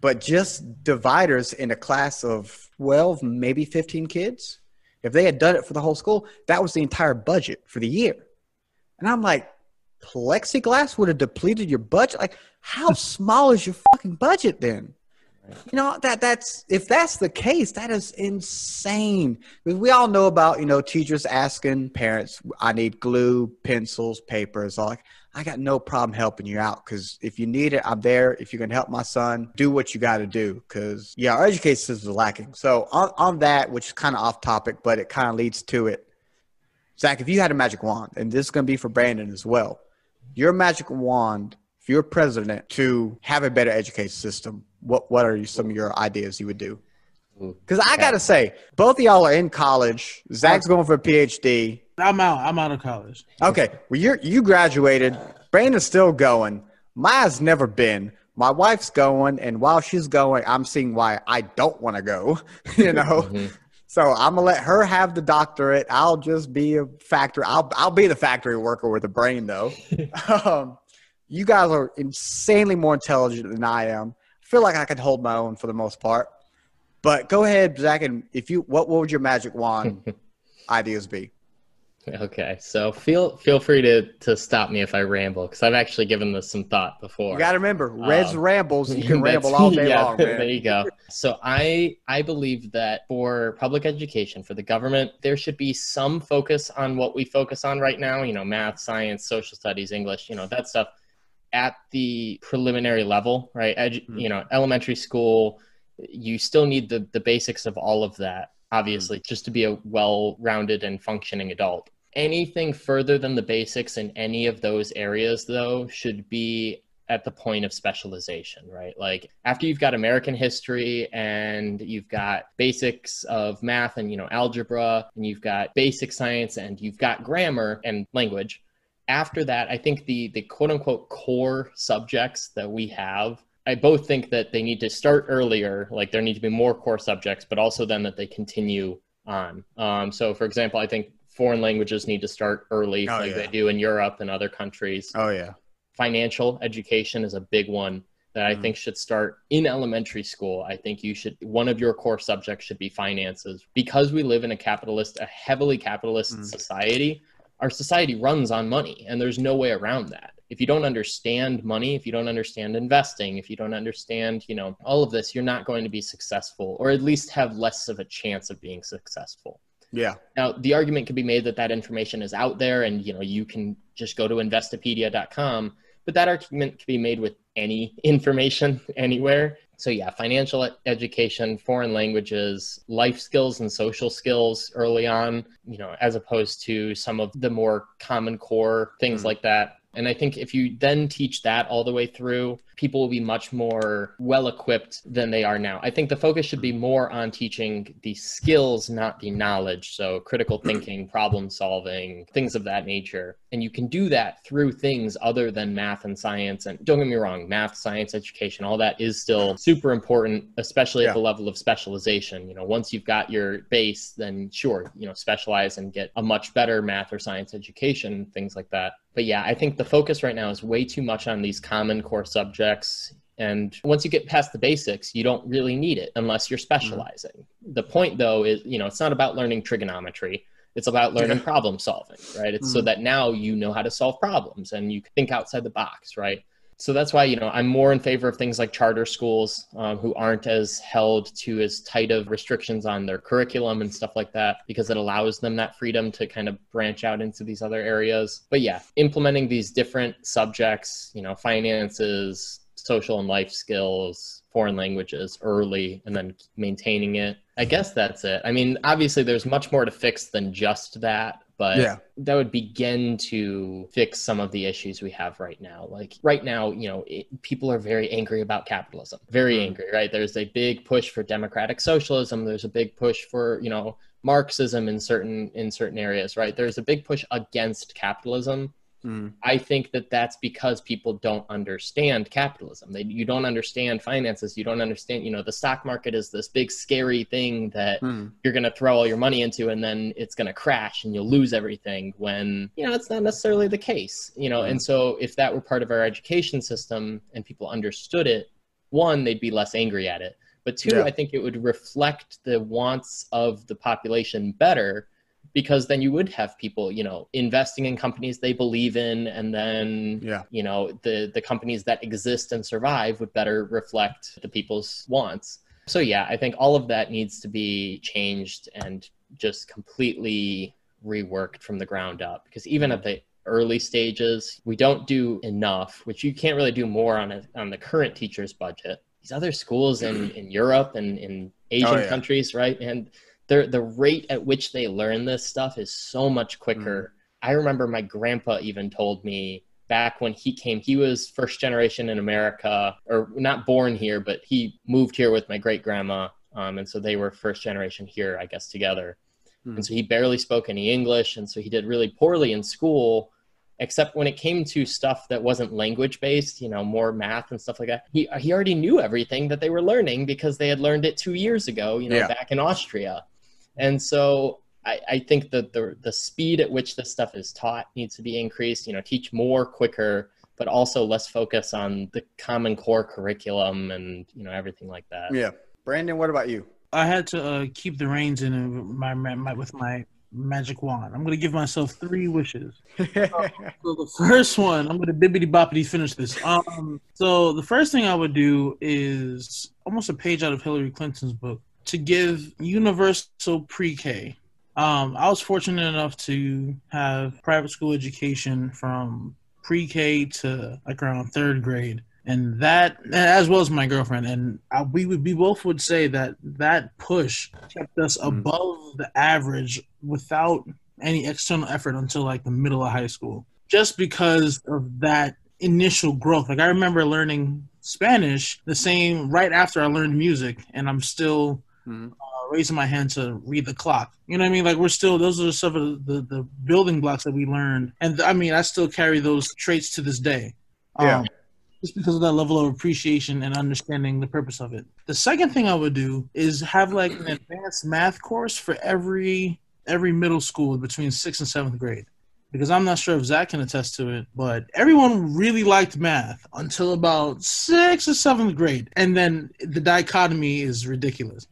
but just dividers in a class of twelve, maybe fifteen kids. If they had done it for the whole school, that was the entire budget for the year. And I'm like, plexiglass would have depleted your budget. Like, how small is your fucking budget then? You know that that's if that's the case, that is insane. Because we all know about you know teachers asking parents, "I need glue, pencils, papers." All like, I got no problem helping you out because if you need it, I'm there. If you can help my son, do what you got to do. Because yeah, our education system is lacking. So on on that, which is kind of off topic, but it kind of leads to it. Zach, if you had a magic wand, and this is going to be for Brandon as well, your magic wand, if you're president, to have a better education system, what what are some of your ideas you would do? Because I got to say, both of y'all are in college. Zach's going for a PhD. I'm out. I'm out of college. Okay, well you you graduated. Brandon's still going. Maya's never been. My wife's going, and while she's going, I'm seeing why I don't want to go. you know. Mhm. So I'm gonna let her have the doctorate. I'll just be a factory. I'll I'll be the factory worker with a brain, though. um, you guys are insanely more intelligent than I am. Feel like I could hold my own for the most part. But go ahead, Zach, and if you what what would your magic wand ideas be? Okay, so feel feel free to to stop me if I ramble because I've actually given this some thought before. You got to remember, Reds Um, rambles. You can ramble all day yeah, long, There you go. So I I believe that for public education, for the government, there should be some focus on what we focus on right now. You know, math, science, social studies, English. You know, that stuff at the preliminary level, right? Edu- Mhm. You know, elementary school. You still need the the basics of all of that, obviously, just to be a well-rounded and functioning adult. Anything further than the basics in any of those areas, though, should be at the point of specialization, right? Like after you've got American history and you've got basics of math and you know algebra and you've got basic science and you've got grammar and language, after that, I think the the quote unquote core subjects that we have, I both think that they need to start earlier, like there need to be more core subjects, but also then that they continue on. Um, so, for example, I think foreign languages need to start early, Oh, like yeah. they do in Europe and other countries. Oh yeah. Financial education is a big one that I Mhm. think should start in elementary school. I think you should one of your core subjects should be finances because we live in a capitalist, a heavily capitalist Mhm. society. Our society runs on money, and there's no way around that. If you don't understand money, if you don't understand investing, if you don't understand, you know, all of this, you're not going to be successful, or at least have less of a chance of being successful. Yeah. Now, the argument could be made that that information is out there and, you know, you can just go to investopedia.com, but that argument can be made with any information anywhere. So yeah, financial education, foreign languages, life skills and social skills early on, you know, as opposed to some of the more common core things Mm. like that. And I think if you then teach that all the way through, people will be much more well equipped than they are now. I think the focus should be more on teaching the skills, not the knowledge. So critical thinking, problem solving, things of that nature. And you can do that through things other than math and science. And don't get me wrong, math, science, education, all that is still super important, especially Yeah. at the level of specialization. You know, once you've got your base, then sure, you know, specialize and get a much better math or science education, things like that. But yeah, I think the focus right now is way too much on these common core subjects. And once you get past the basics, you don't really need it unless you're specializing. The point, though, is you know it's not about learning trigonometry. It's about learning Yeah. problem solving, right? It's so Mhm. that now you know how to solve problems and you can think outside the box, right? So that's why you know I'm more in favor of things like charter schools um, who aren't as held to as tight of restrictions on their curriculum and stuff like that because it allows them that freedom to kind of branch out into these other areas. But yeah, implementing these different subjects, you know, finances, social and life skills, foreign languages early, and then maintaining it. I guess that's it. I mean, obviously, there's much more to fix than just that, but Yeah. that would begin to fix some of the issues we have right now. Like right now, you know, it, people are very angry about capitalism, very Mm. angry, right? There's a big push for democratic socialism. There's a big push for, you know, Marxism in certain in certain areas, right? There's a big push against capitalism. Mm. I think that that's because people don't understand capitalism. They, you don't understand finances. You don't understand, you know, the stock market is this big scary thing that Mm. you're going to throw all your money into and then it's going to crash and you'll lose everything when you know it's not necessarily the case you know and so if that were part of our education system and people understood it one they'd be less angry at it but two Yeah. i think it would reflect the wants of the population better because then you would have people you know investing in companies they believe in and then Yeah. you know the the companies that exist and survive would better reflect the people's wants so yeah, I think all of that needs to be changed and just completely reworked from the ground up because even at the early stages, we don't do enough, which you can't really do more on a, on the current teacher's budget. These other schools in, in Europe and in oh, Asian Oh, yeah. countries, right? And the the rate at which they learn this stuff is so much quicker. I remember my grandpa even told me back when he came, he was first generation in America, or not born here, but he moved here with my great grandma. Um, and so they were first generation here, I guess, together. Hmm. And so he barely spoke any English. And so he did really poorly in school, except when it came to stuff that wasn't language based, you know, more math and stuff like that. He, he already knew everything that they were learning because they had learned it two years ago, you know, Yeah. back in Austria. And so I, I think that the the speed at which this stuff is taught needs to be increased. You know, teach more quicker, but also less focus on the common core curriculum and you know everything like that. Yeah. Brandon, what about you? I had to uh, keep the reins in uh, my, my, my with my magic wand. I'm gonna give myself three wishes. So the first one, I'm gonna bibbity boppity finish this. Um, so the first thing I would do is almost a page out of Hillary Clinton's book to give universal pre-K. Um, I was fortunate enough to have private school education from pre-K to like around third grade, and that, as well as my girlfriend, and I, we would we both would say that that push kept us Mm. above the average without any external effort until like the middle of high school. Just because of that initial growth. Like i remember learning spanish the same right after i learned music. And i'm still Mhm. uh, raising my hand to read the clock. You know what I mean? Like we're still those are some of the, the building blocks that we learned, and I mean I still carry those traits to this day. Yeah. Um, just because of that level of appreciation and understanding the purpose of it. The second thing I would do is have like an advanced math course for every every middle school between sixth and seventh grade. Because I'm not sure if Zach can attest to it, but everyone really liked math until about sixth or seventh grade. And then the dichotomy is ridiculous.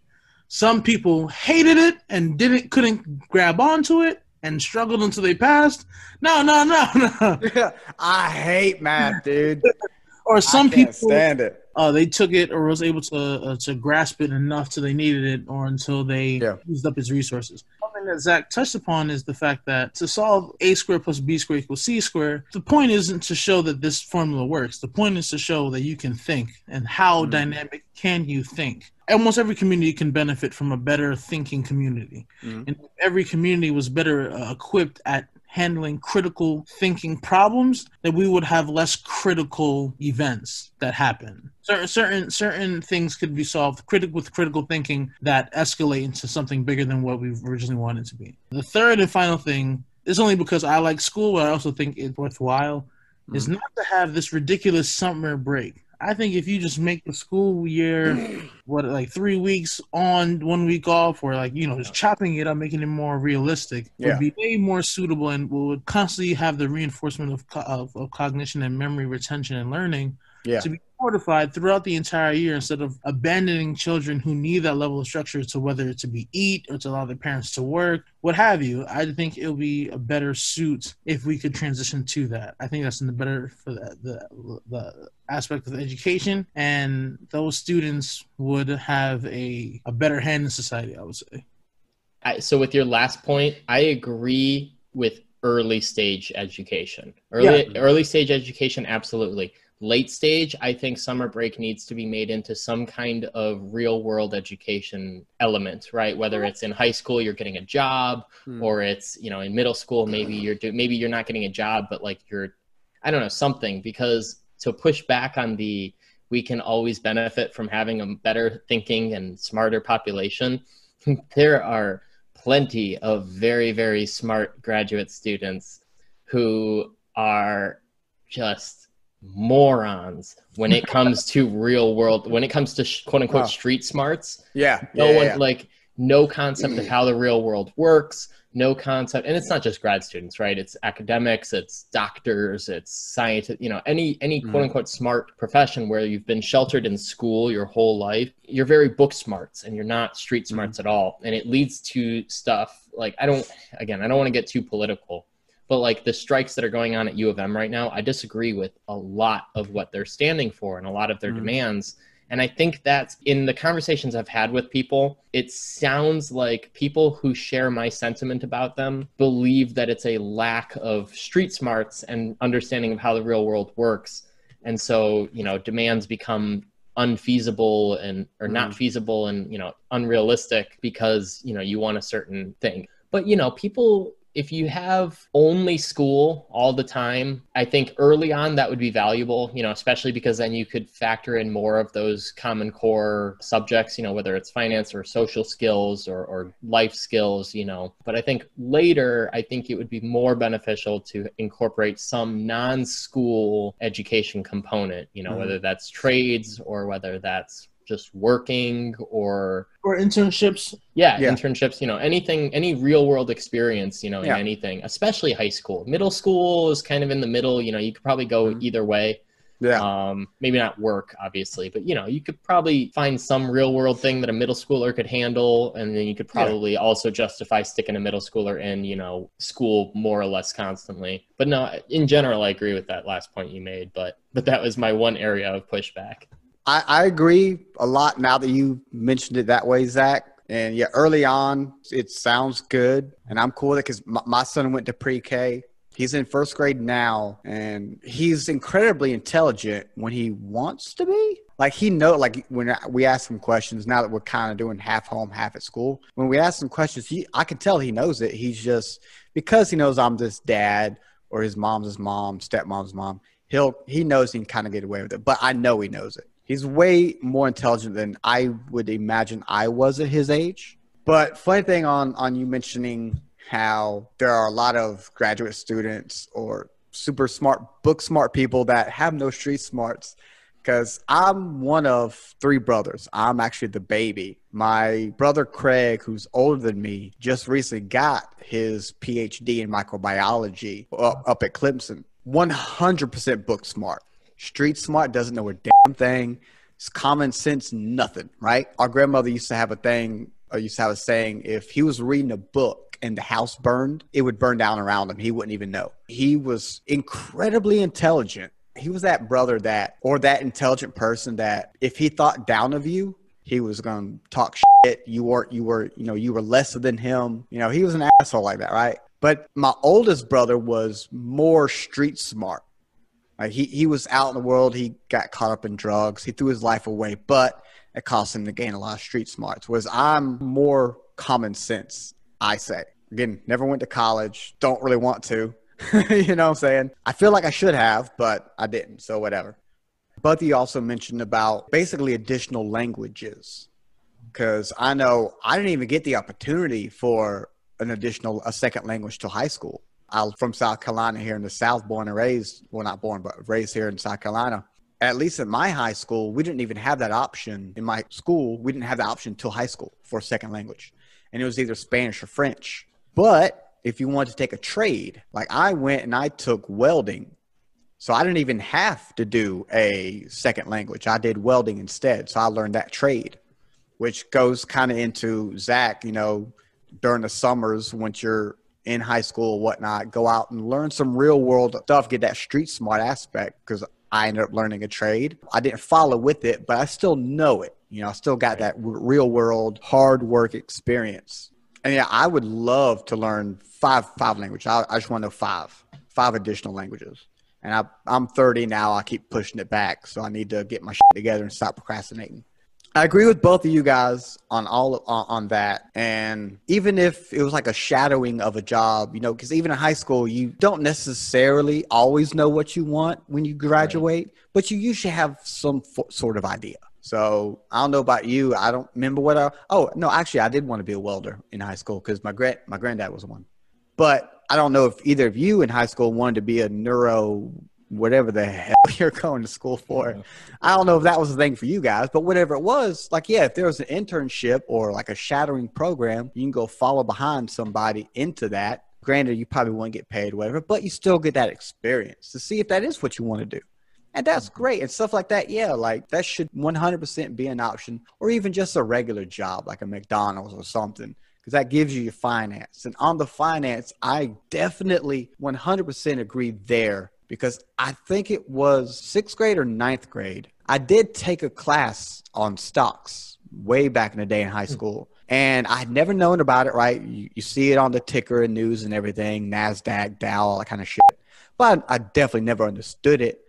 Some people hated it and didn't couldn't grab onto it and struggled until they passed. No, no, no, no. I hate math, dude. Or some people stand it. uh, they took it or was able to uh, to grasp it enough till they needed it or until they Yeah. used up its resources. Something that Zach touched upon is the fact that to solve a squared plus b squared equals c squared, the point isn't to show that this formula works. The point is to show that you can think and how Mhm. dynamic can you think. Almost every community can benefit from a better thinking community. Mhm. And if every community was better uh, equipped at handling critical thinking problems, that we would have less critical events that happen. Certain certain certain things could be solved critic with critical thinking that escalate into something bigger than what we originally wanted to be. The third and final thing is only because I like school, but I also think it's worthwhile, is not to have this ridiculous summer break. I think if you just make the school year what like three weeks on, one week off, or like you know just chopping it up, making it more realistic, Yeah. would be way more suitable and we would constantly have the reinforcement of, of of cognition and memory retention and learning Yeah. to be fortified throughout the entire year instead of abandoning children who need that level of structure to whether it's to be eat or to allow their parents to work, what have you. I think it'll be a better suit if we could transition to that. I think that's in the better for the the, the aspect of education, and those students would have a, a better hand in society. I would say. I, so with your last point, I agree with early stage education. Early early stage education, absolutely. Late stage, I think summer break needs to be made into some kind of real world education element, right? Whether it's in high school, you're getting a job, Hmm. or it's you know in middle school, maybe you're do, maybe you're not getting a job, but like you're, I don't know, something. Because to push back on the we can always benefit from having a better thinking and smarter population. there are plenty of very very smart graduate students who are just morons when it comes to real world when it comes to sh- quote unquote Wow. street smarts Yeah. no yeah, one yeah. like no concept of how the real world works no concept and it's not just grad students right it's academics it's doctors it's scientists you know any any Mhm. quote unquote smart profession where you've been sheltered in school your whole life you're very book smarts and you're not street smarts at all and it leads to stuff like i don't again i don't want to get too political but like the strikes that are going on at U of M right now, I disagree with a lot of what they're standing for and a lot of their Mhm. demands. And I think that's in the conversations I've had with people, it sounds like people who share my sentiment about them believe that it's a lack of street smarts and understanding of how the real world works. And so, you know, demands become unfeasible and or not Mhm. feasible and, you know, unrealistic because, you know, you want a certain thing. But, you know, people if you have only school all the time, I think early on that would be valuable, you know, especially because then you could factor in more of those common core subjects, you know, whether it's finance or social skills or, or life skills, you know. But I think later, I think it would be more beneficial to incorporate some non school education component, you know, Mhm. whether that's trades or whether that's just working or Or internships. yeah, Yeah. internships, you know, anything, any real world experience, you know, Yeah. in anything, especially high school. Middle school is kind of in the middle, you know, you could probably go Mhm. either way. Yeah. Um, maybe not work, obviously, but you know, you could probably find some real world thing that a middle schooler could handle, and then you could Yeah. probably also justify sticking a middle schooler in, you know, school more or less constantly. But no, in general, I agree with that last point you made, but but that was my one area of pushback. I, I agree a lot now that you mentioned it that way, Zach. And yeah, early on, it sounds good. And I'm cool with it because my, my son went to pre K. He's in first grade now, and he's incredibly intelligent when he wants to be. Like he know, like when we ask him questions. Now that we're kind of doing half home, half at school, when we ask him questions, he I can tell he knows it. He's just because he knows I'm this dad or his mom's his mom, stepmom's mom. He'll he knows he can kind of get away with it, but I know he knows it. He's way more intelligent than I would imagine I was at his age. But funny thing on on you mentioning how there are a lot of graduate students or super smart book smart people that have no street smarts because I'm one of three brothers. I'm actually the baby. My brother Craig, who's older than me, just recently got his PhD in microbiology up, up at Clemson. 100% book smart. Street smart doesn't know a damn thing. It's common sense, nothing, right? Our grandmother used to have a thing, or used to have a saying if he was reading a book and the house burned, it would burn down around him. He wouldn't even know. He was incredibly intelligent he was that brother that or that intelligent person that if he thought down of you he was going to talk shit you were you were you know you were lesser than him you know he was an asshole like that right but my oldest brother was more street smart he, he was out in the world he got caught up in drugs he threw his life away but it cost him to gain a lot of street smarts whereas i'm more common sense i say again never went to college don't really want to you know what I'm saying? I feel like I should have, but I didn't. So whatever. But you also mentioned about basically additional languages. Because I know I didn't even get the opportunity for an additional, a second language till high school. I'm from South Carolina here in the South, born and raised, well, not born, but raised here in South Carolina. At least in my high school, we didn't even have that option. In my school, we didn't have the option till high school for a second language. And it was either Spanish or French. But if you want to take a trade, like I went and I took welding. So I didn't even have to do a second language. I did welding instead. So I learned that trade, which goes kind of into Zach, you know, during the summers once you're in high school whatnot, go out and learn some real world stuff, get that street smart aspect because I ended up learning a trade. I didn't follow with it, but I still know it. You know, I still got that real world hard work experience. And yeah, I would love to learn five five languages. I, I just want to know five five additional languages. And I, I'm 30 now. I keep pushing it back, so I need to get my shit together and stop procrastinating. I agree with both of you guys on all on, on that. And even if it was like a shadowing of a job, you know, because even in high school, you don't necessarily always know what you want when you graduate, right. but you usually have some sort of idea. So I don't know about you. I don't remember what I. Oh no, actually, I did want to be a welder in high school because my grand my granddad was one. But I don't know if either of you in high school wanted to be a neuro, whatever the hell you're going to school for. I don't know if that was the thing for you guys, but whatever it was, like, yeah, if there was an internship or like a shadowing program, you can go follow behind somebody into that. Granted, you probably won't get paid, whatever, but you still get that experience to see if that is what you want to do. And that's mm-hmm. great. And stuff like that, yeah, like that should 100% be an option or even just a regular job like a McDonald's or something because that gives you your finance. And on the finance, I definitely 100% agree there because I think it was sixth grade or ninth grade. I did take a class on stocks way back in the day in high hmm. school. And I had never known about it, right? You, you see it on the ticker and news and everything, NASDAQ, Dow, all that kind of shit. But I definitely never understood it.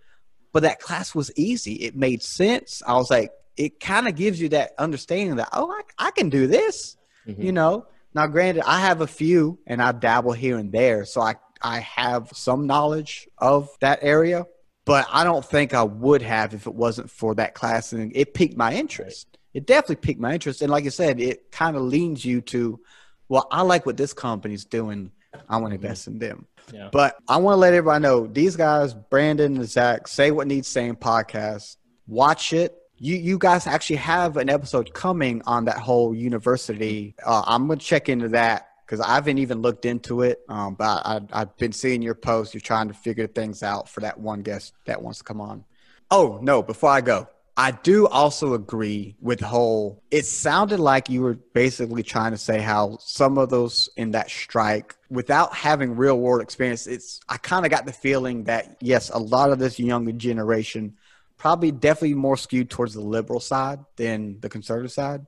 But that class was easy. It made sense. I was like, it kind of gives you that understanding that, oh, I, I can do this mm-hmm. you know. Now, granted, I have a few and I dabble here and there, so I I have some knowledge of that area, but I don't think I would have if it wasn't for that class, and it piqued my interest. It definitely piqued my interest, and like I said, it kind of leans you to, well, I like what this company's doing. I want to mm-hmm. invest in them. Yeah. But I want to let everybody know these guys, Brandon and Zach, say what needs saying podcast. Watch it you you guys actually have an episode coming on that whole university. Uh, I'm gonna check into that because I haven't even looked into it. Um, but I, I've been seeing your posts. You're trying to figure things out for that one guest that wants to come on. Oh no! Before I go, I do also agree with whole. It sounded like you were basically trying to say how some of those in that strike, without having real world experience, it's. I kind of got the feeling that yes, a lot of this younger generation probably definitely more skewed towards the liberal side than the conservative side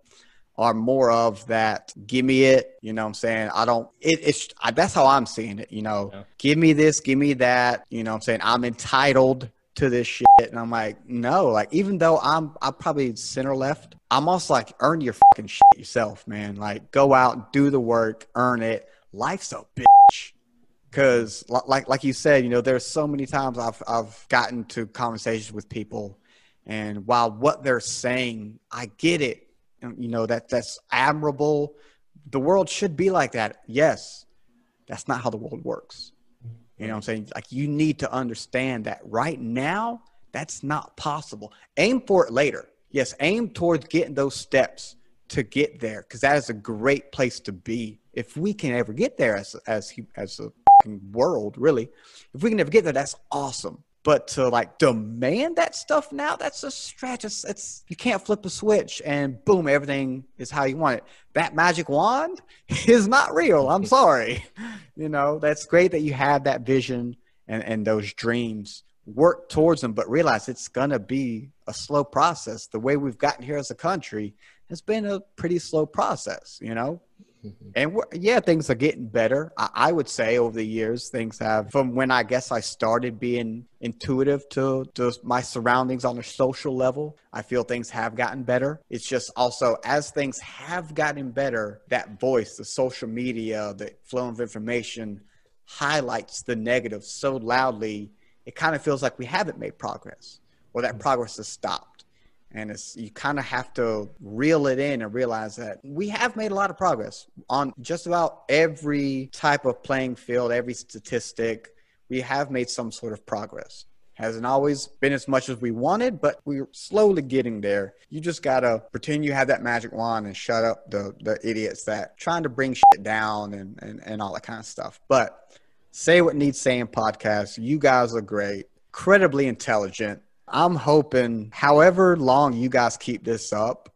are more of that give me it you know what i'm saying? I don't it, it's I, that's how i'm seeing it you know? Yeah. give me this give me that you know what i'm saying? I'm entitled to this shit and i'm like no like even though i'm i'm probably center left i'm also like earn your fucking shit yourself man. Like go out do the work earn it. Life's a bitch. Because like like you said, you know, there's so many times I've I've gotten to conversations with people, and while what they're saying, I get it. You know that that's admirable, the world should be like that. Yes, that's not how the world works. You know what I'm saying? Like you need to understand that right now, that's not possible. Aim for it later. Yes, aim towards getting those steps to get there because that is a great place to be. If we can ever get there as as as a world, really, if we can ever get there, that's awesome. But to like demand that stuff now, that's a stretch. It's, it's you can't flip a switch and boom, everything is how you want it. That magic wand is not real. I'm sorry. You know, that's great that you have that vision and, and those dreams. Work towards them, but realize it's gonna be a slow process. The way we've gotten here as a country has been a pretty slow process, you know. And yeah, things are getting better. I, I, would say over the years, things have, from when I guess I started being intuitive to, to my surroundings on a social level, I feel things have gotten better. It's just also as things have gotten better, that voice, the social media, the flow of information highlights the negative so loudly, it kind of feels like we haven't made progress or that mm-hmm. progress has stopped and it's you kind of have to reel it in and realize that we have made a lot of progress on just about every type of playing field every statistic. We have made some sort of progress. Hasn't always been as much as we wanted but we're slowly getting there. You just gotta pretend you have that magic wand and shut up the the idiots that trying to bring shit down and and, and all that kind of stuff. But say what needs saying podcast you guys are great. Incredibly intelligent I'm hoping, however long you guys keep this up,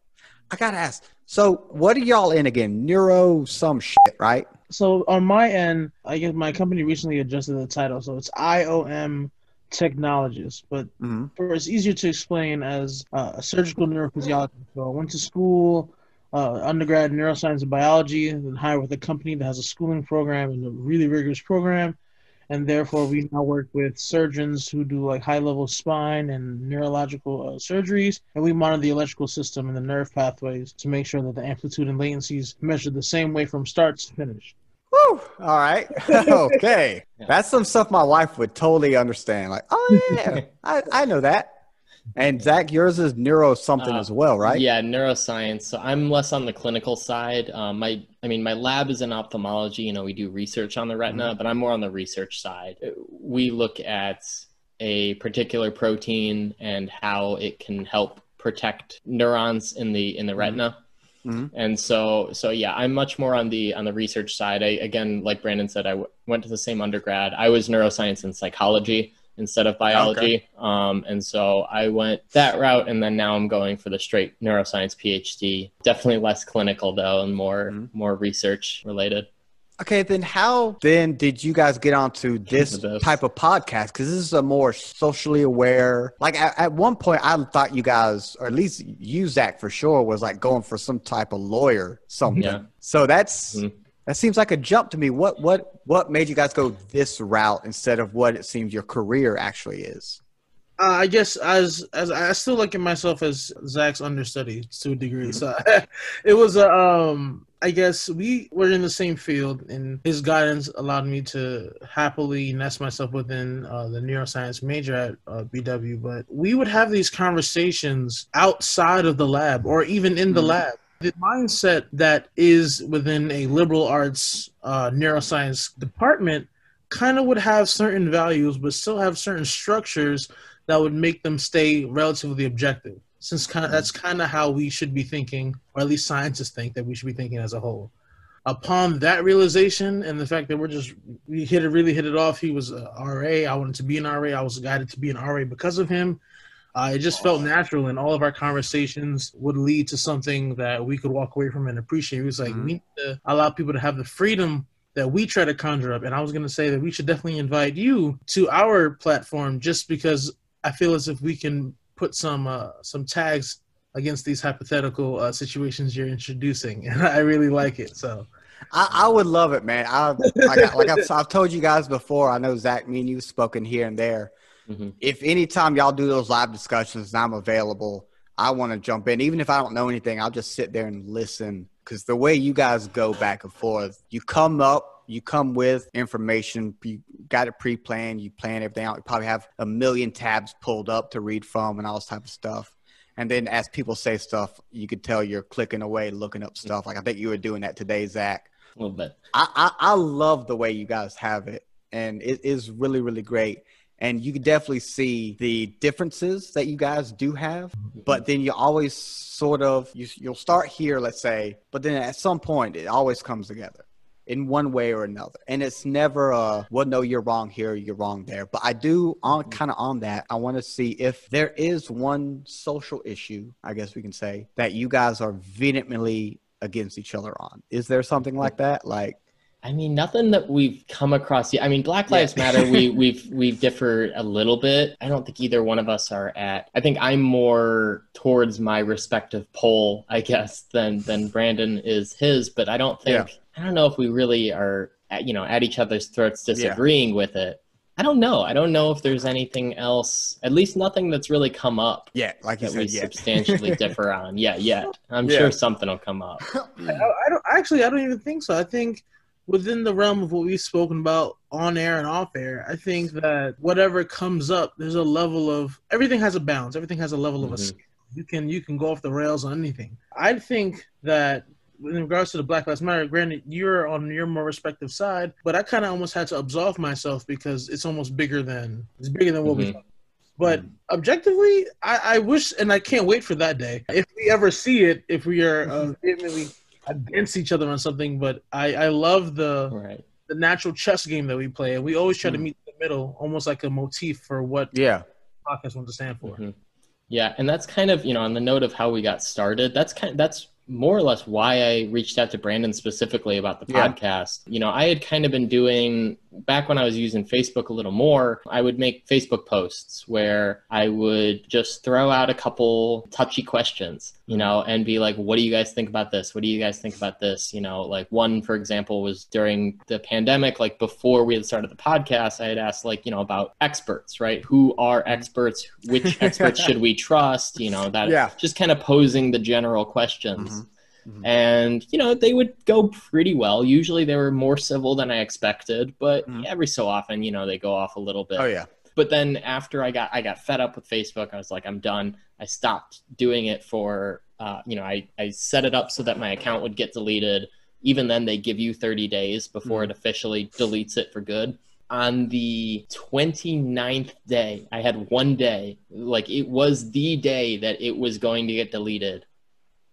I gotta ask. So, what are y'all in again? Neuro some shit, right? So on my end, I guess my company recently adjusted the title, so it's IOM Technologist. But mm-hmm. for it's easier to explain as uh, a surgical neurophysiologist. So I went to school, uh, undergrad in neuroscience and biology, and then hired with a company that has a schooling program and a really rigorous program and therefore we now work with surgeons who do like high level spine and neurological uh, surgeries and we monitor the electrical system and the nerve pathways to make sure that the amplitude and latencies measured the same way from start to finish Woo! All right. okay. Yeah. That's some stuff my wife would totally understand. Like, oh yeah, I, I know that. And Zach, yours is neuro something uh, as well, right? Yeah, neuroscience. So I'm less on the clinical side. Um, my, I mean, my lab is in ophthalmology. You know, we do research on the retina, mm-hmm. but I'm more on the research side. We look at a particular protein and how it can help protect neurons in the in the mm-hmm. retina. Mm-hmm. And so, so yeah, I'm much more on the on the research side. I again, like Brandon said, I w- went to the same undergrad. I was neuroscience and psychology instead of biology. Okay. Um, and so I went that route, and then now I'm going for the straight neuroscience PhD. Definitely less clinical though, and more mm-hmm. more research related. Okay, then how then did you guys get onto this type of podcast? Because this is a more socially aware. Like at, at, one point, I thought you guys, or at least you, Zach, for sure, was like going for some type of lawyer something. Yeah. So that's mm-hmm. That seems like a jump to me. What what what made you guys go this route instead of what it seems your career actually is? Uh, I guess as as I still look at myself as Zach's understudy to a degree. So it was a um I guess we were in the same field, and his guidance allowed me to happily nest myself within uh, the neuroscience major at uh, BW. But we would have these conversations outside of the lab, or even in the mm-hmm. lab. The mindset that is within a liberal arts uh, neuroscience department kind of would have certain values, but still have certain structures that would make them stay relatively objective. Since kind of, that's kind of how we should be thinking, or at least scientists think that we should be thinking as a whole. Upon that realization and the fact that we're just we hit it really hit it off. He was a RA. I wanted to be an RA. I was guided to be an RA because of him. Uh, it just felt natural, and all of our conversations would lead to something that we could walk away from and appreciate. It was like mm-hmm. we need to allow people to have the freedom that we try to conjure up. And I was going to say that we should definitely invite you to our platform, just because I feel as if we can put some uh, some tags against these hypothetical uh, situations you're introducing, and I really like it. So. I, I would love it, man. I, like, like I've, I've told you guys before. I know Zach, me and you've spoken here and there Mm-hmm. If anytime y'all do those live discussions and I'm available, I want to jump in. Even if I don't know anything, I'll just sit there and listen. Because the way you guys go back and forth, you come up, you come with information, you got it pre planned, you plan everything out. You probably have a million tabs pulled up to read from and all this type of stuff. And then as people say stuff, you could tell you're clicking away, looking up stuff. Like I think you were doing that today, Zach. A little bit. I, I, I love the way you guys have it, and it is really really great. And you can definitely see the differences that you guys do have, but then you always sort of you, you'll start here, let's say, but then at some point it always comes together in one way or another. And it's never a well, no, you're wrong here, you're wrong there. But I do on kind of on that, I want to see if there is one social issue, I guess we can say, that you guys are vehemently against each other on. Is there something like that? Like I mean, nothing that we've come across yet. I mean, Black Lives Yeah. Matter, we we've we've differed a little bit. I don't think either one of us are at. I think I'm more towards my respective pole, I guess, than than Brandon is his. But I don't think I don't know if we really are, at, you know, at each other's throats disagreeing with it. I don't know. I don't know if there's anything else. At least nothing that's really come up yeah, like you that we said, yeah. substantially differ on. Yeah, yet. I'm Yeah. sure something will come up. I, I don't actually. I don't even think so. I think within the realm of what we've spoken about on air and off air, I think that whatever comes up, there's a level of everything has a balance. Everything has a level of a Mhm. scale. You can you can go off the rails on anything. I think that in regards to the Black Lives Matter, granted you're on your more respective side, but I kind of almost had to absolve myself because it's almost bigger than it's bigger than what we Mhm. thought. But objectively, I, I wish, and I can't wait for that day. If we ever see it, if we are uh, vehemently against each other on something, but I, I love the Right. the natural chess game that we play, and we always try to Hmm. meet in the middle, almost like a motif for what yeah. podcast wants to stand for. Mhm. Yeah, and that's kind of you know on the note of how we got started. That's kind that's more or less why I reached out to Brandon specifically about the Yeah. podcast. You know, I had kind of been doing back when I was using Facebook a little more. I would make Facebook posts where I would just throw out a couple touchy questions, you know, and be like, "What do you guys think about this? What do you guys think about this?" You know, like one for example was during the pandemic, like before we had started the podcast, I had asked like you know about experts, right? Who are experts? Which experts should we trust? You know, that Yeah. just kind of posing the general questions. Mhm. Mhm. And, you know, they would go pretty well. Usually they were more civil than I expected, but Mhm. every so often, you know, they go off a little bit. Oh yeah. But then after I got I got fed up with Facebook, I was like, I'm done. I stopped doing it for uh, you know, I, I set it up so that my account would get deleted. Even then they give you 30 days before it officially deletes it for good. On the 29th day, I had one day, like it was the day that it was going to get deleted.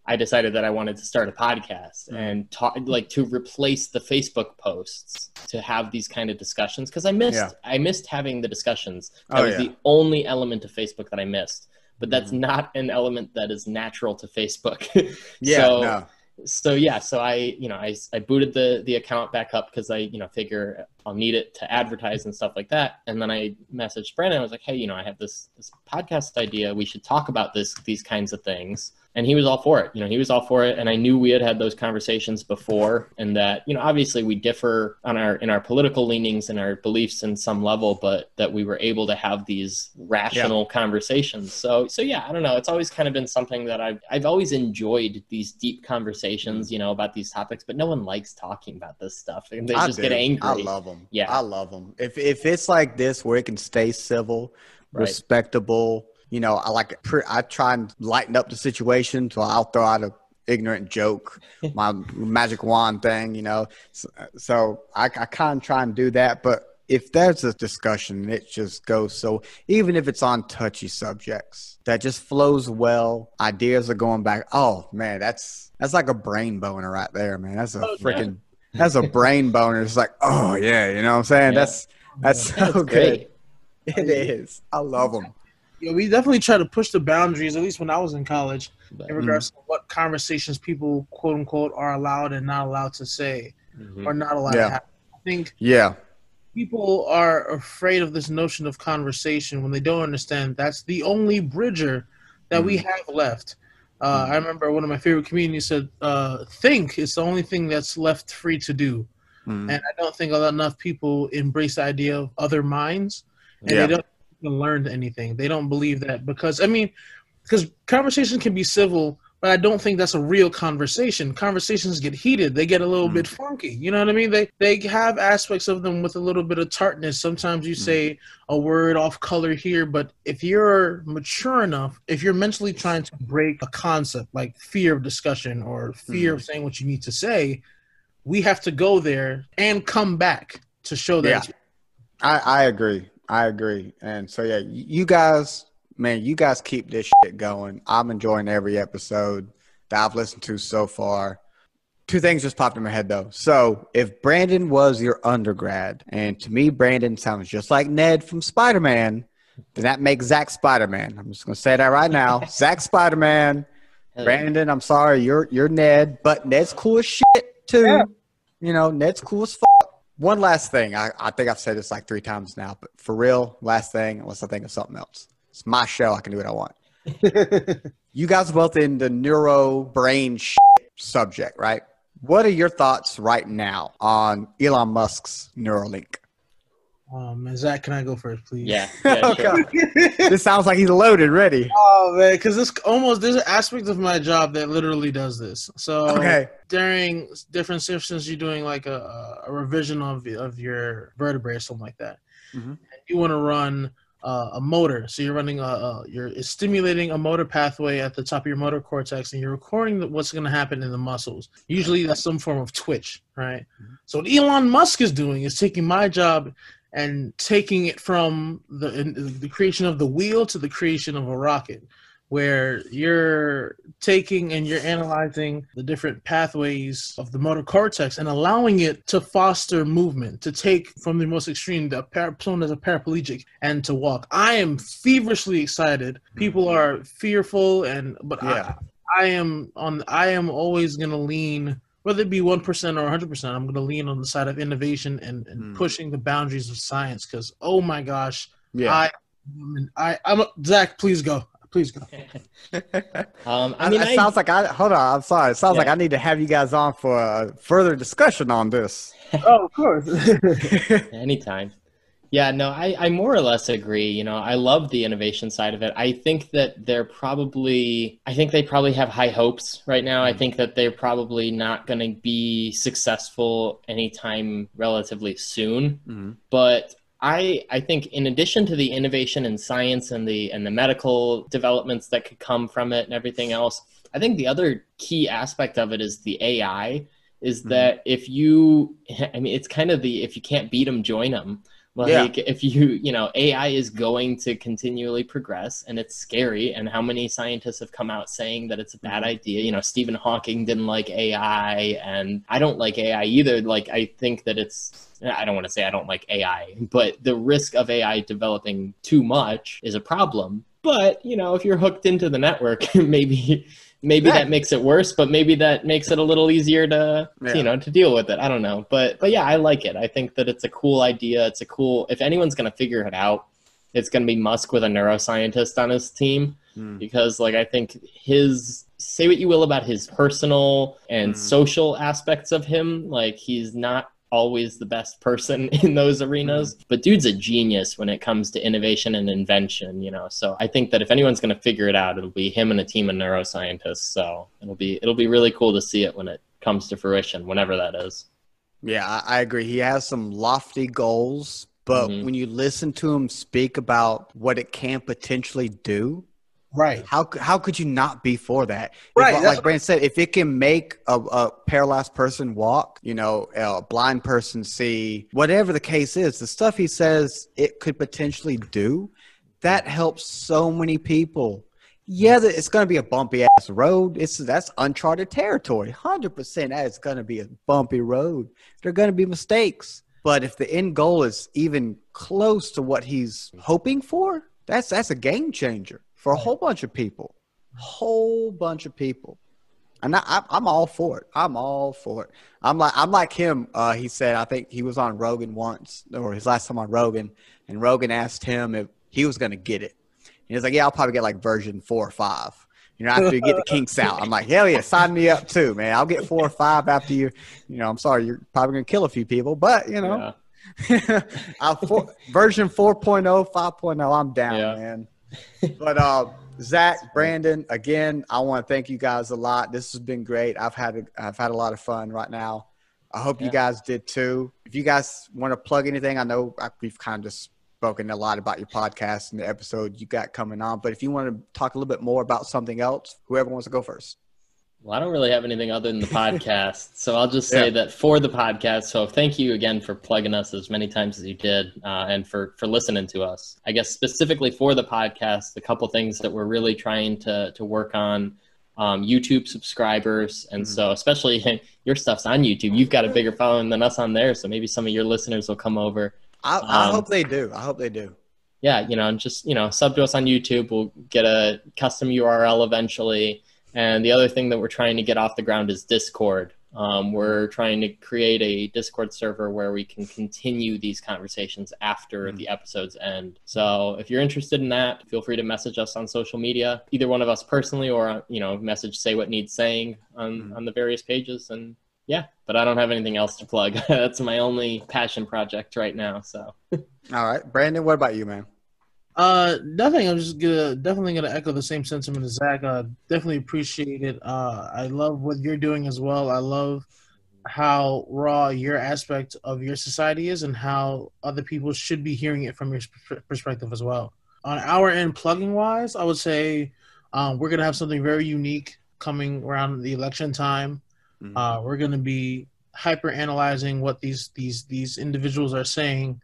I decided that I wanted to start a podcast Mhm. and talk like to replace the Facebook posts to have these kind of discussions because I missed Yeah. I missed having the discussions. That Oh, was yeah. Mm-hmm. the only element of Facebook that I missed. But that's not an element that is natural to Facebook. Yeah. so, no. so yeah, so I you know I, I booted the the account back up because I you know figure I'll need it to advertise and stuff like that. And then I messaged Brandon. I was like, hey, you know, I have this this podcast idea. We should talk about this these kinds of things. And he was all for it. You know, he was all for it. And I knew we had had those conversations before, and that you know obviously we differ on our in our political leanings and our beliefs in some level, but that we were able to have these rational conversations. So so yeah, I don't know. It's always kind of been something that I've I've always enjoyed these deep conversations, you know, about these topics. But no one likes talking about this stuff, and they I just get angry. I love them. Yeah. I love them. If if it's like this where it can stay civil, Right. respectable, you know, I like I try and lighten up the situation, so I'll throw out a ignorant joke, my magic wand thing, you know. So, so I, I kind of try and do that, but if there's a discussion, it just goes so. Even if it's on touchy subjects, that just flows well. Ideas are going back. Oh man, that's that's like a brain boner right there, man. That's a Oh, yeah. freaking that's a brain boner. It's like, oh yeah, you know what I'm saying? Yeah. That's that's Yeah, so good. great. It is. I love them. Yeah, we definitely try to push the boundaries, at least when I was in college, But- in regards to what conversations people quote unquote are allowed and not allowed to say Mhm. or not allowed Yeah. to have. I think Yeah. people are afraid of this notion of conversation when they don't understand that's the only bridger that we have left. Uh, I remember one of my favorite comedians said, uh, "Think is the only thing that's left free to do," Mm. and I don't think enough people embrace the idea of other minds, and Yeah. they don't even learn anything. They don't believe that because I mean, because conversation can be civil, but I don't think that's a real conversation. Conversations get heated; they get a little mm. bit funky. You know what I mean? They they have aspects of them with a little bit of tartness. Sometimes you mm. say a word off color here, but if you're mature enough, if you're mentally trying to break a concept like fear of discussion or fear mm. of saying what you need to say, we have to go there and come back to show that. Yeah. I, I agree. I agree. And so yeah, you guys, man, you guys keep this shit going. I'm enjoying every episode that I've listened to so far. Two things just popped in my head though. So if Brandon was your undergrad, and to me Brandon sounds just like Ned from Spider Man, then that makes Zach Spider Man. I'm just gonna say that right now. Zach Spider Man. Brandon, I'm sorry, you're you're Ned, but Ned's cool as shit too. Yeah. You know, Ned's cool as fuck. One last thing. I, I think I've said this like three times now, but for real, last thing, unless I think of something else. It's my show. I can do what I want. you guys are both in the neuro brain subject, right? What are your thoughts right now on Elon Musk's Neuralink? Um, Zach, can I go first, please? Yeah. yeah oh, sure. this sounds like he's loaded, ready. Oh man, because this almost there's an aspect of my job that literally does this. So okay. during different sessions, you're doing like a, a revision of of your vertebrae or something like that. Mm-hmm. You want to run uh, a motor, so you're running a, a, you're stimulating a motor pathway at the top of your motor cortex, and you're recording the, what's going to happen in the muscles. Usually, that's some form of twitch, right? Mm-hmm. So what Elon Musk is doing is taking my job and taking it from the the creation of the wheel to the creation of a rocket where you're taking and you're analyzing the different pathways of the motor cortex and allowing it to foster movement, to take from the most extreme, the par- someone as a paraplegic, and to walk. I am feverishly excited. People mm-hmm. are fearful, and but yeah. I, I am on. I am always gonna lean whether it be 1% or 100%, I'm going to lean on the side of innovation and, and mm. pushing the boundaries of science because, oh my gosh, yeah. I, I, I'm, a, Zach, please go. Please go. um, I mean, it I, sounds like I, hold on, I'm sorry. It sounds yeah. like I need to have you guys on for a further discussion on this. oh, of course. Anytime. Yeah, no, I, I more or less agree. You know, I love the innovation side of it. I think that they're probably, I think they probably have high hopes right now. I mm-hmm. think that they're probably not going to be successful anytime relatively soon. Mm-hmm. But I, I think in addition to the innovation in science and the and the medical developments that could come from it and everything else, I think the other key aspect of it is the AI. Is mm-hmm. that if you, I mean, it's kind of the if you can't beat them, join them like yeah. if you, you know, AI is going to continually progress and it's scary. And how many scientists have come out saying that it's a bad mm-hmm. idea? You know, Stephen Hawking didn't like AI and I don't like AI either. Like I think that it's I don't want to say I don't like AI, but the risk of AI developing too much is a problem. But, you know, if you're hooked into the network, maybe maybe yeah. that makes it worse, but maybe that makes it a little easier to, yeah. you know, to deal with it. I don't know. But but yeah, I like it. I think that it's a cool idea. It's a cool if anyone's gonna figure it out, it's gonna be Musk with a neuroscientist on his team. Mm. Because like I think his say what you will about his personal and mm. social aspects of him, like he's not always the best person in those arenas, mm-hmm. but dude's a genius when it comes to innovation and invention, you know. So I think that if anyone's going to figure it out, it'll be him and a team of neuroscientists. So it'll be it'll be really cool to see it when it comes to fruition, whenever that is. Yeah, I agree. He has some lofty goals, but mm-hmm. when you listen to him speak about what it can potentially do, Right. How how could you not be for that? Right. If, like Brandon said, if it can make a, a, paralyzed person walk, you know, a blind person see, whatever the case is, the stuff he says it could potentially do, that helps so many people. Yeah, it's going to be a bumpy ass road. It's that's uncharted territory. Hundred percent, that is going to be a bumpy road. There are going to be mistakes, but if the end goal is even close to what he's hoping for, that's that's a game changer for a whole bunch of people, whole bunch of people. And I, am all for it. I'm all for it. I'm like I'm like him. Uh, he said I think he was on Rogan once, or his last time on Rogan, and Rogan asked him if he was going to get it. And he was like, "Yeah, I'll probably get like version four or five. You know, after you get the kinks out." I'm like, "Hell yeah, sign me up too, man. I'll get four or five after you. You know, I'm sorry, you're probably going to kill a few people, but you know." Yeah. four, version 4.0, 5.0, I'm down, yeah. man but uh, Zach, Brandon, again, I want to thank you guys a lot. This has been great. I've had a, I've had a lot of fun right now. I hope yeah. you guys did too. If you guys want to plug anything, I know we've kind of just spoken a lot about your podcast and the episode you got coming on. But if you want to talk a little bit more about something else, whoever wants to go first. Well, I don't really have anything other than the podcast. so I'll just say yeah. that for the podcast. So thank you again for plugging us as many times as you did uh, and for, for listening to us. I guess specifically for the podcast, a couple things that we're really trying to, to work on um, YouTube subscribers. And mm-hmm. so, especially your stuff's on YouTube, you've got a bigger following than us on there. So maybe some of your listeners will come over. I, I um, hope they do. I hope they do. Yeah, you know, just, you know, sub to us on YouTube. We'll get a custom URL eventually and the other thing that we're trying to get off the ground is Discord. Um, we're trying to create a Discord server where we can continue these conversations after mm-hmm. the episodes end. So if you're interested in that, feel free to message us on social media, either one of us personally or you know message say what needs saying on mm-hmm. on the various pages. And yeah, but I don't have anything else to plug. That's my only passion project right now. So. All right, Brandon, what about you, man? Uh, nothing. I'm just gonna definitely gonna echo the same sentiment as Zach. Uh, definitely appreciate it. Uh, I love what you're doing as well. I love how raw your aspect of your society is, and how other people should be hearing it from your perspective as well. On our end, plugging wise, I would say um, we're gonna have something very unique coming around the election time. Mm-hmm. Uh, we're gonna be hyper analyzing what these these these individuals are saying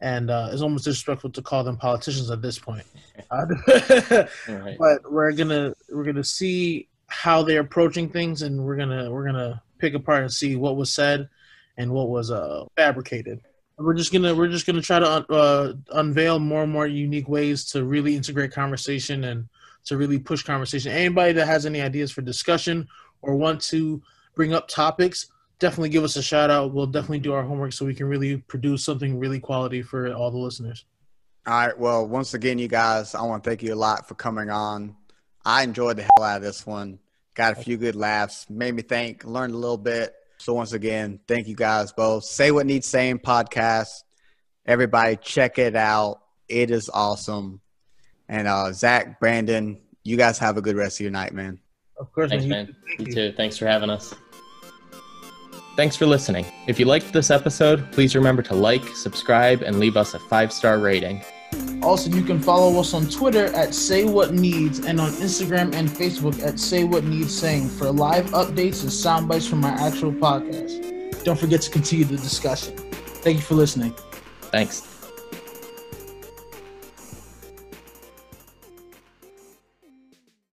and uh, it's almost disrespectful to call them politicians at this point. Uh, right. But we're gonna we're gonna see how they're approaching things, and we're gonna we're gonna pick apart and see what was said and what was uh, fabricated. We're just gonna we're just gonna try to uh, unveil more and more unique ways to really integrate conversation and to really push conversation. Anybody that has any ideas for discussion or want to bring up topics, definitely give us a shout out. We'll definitely do our homework so we can really produce something really quality for all the listeners. All right. Well, once again, you guys, I want to thank you a lot for coming on. I enjoyed the hell out of this one. Got a few good laughs, made me think, learned a little bit. So once again, thank you guys both. Say what needs saying podcast. Everybody, check it out. It is awesome. And uh, Zach, Brandon, you guys have a good rest of your night, man. Of course, Thanks, man. You too. Thanks for having us. Thanks for listening. If you liked this episode, please remember to like, subscribe, and leave us a five star rating. Also, you can follow us on Twitter at Say What Needs and on Instagram and Facebook at Say What Needs Saying for live updates and sound bites from our actual podcast. Don't forget to continue the discussion. Thank you for listening. Thanks.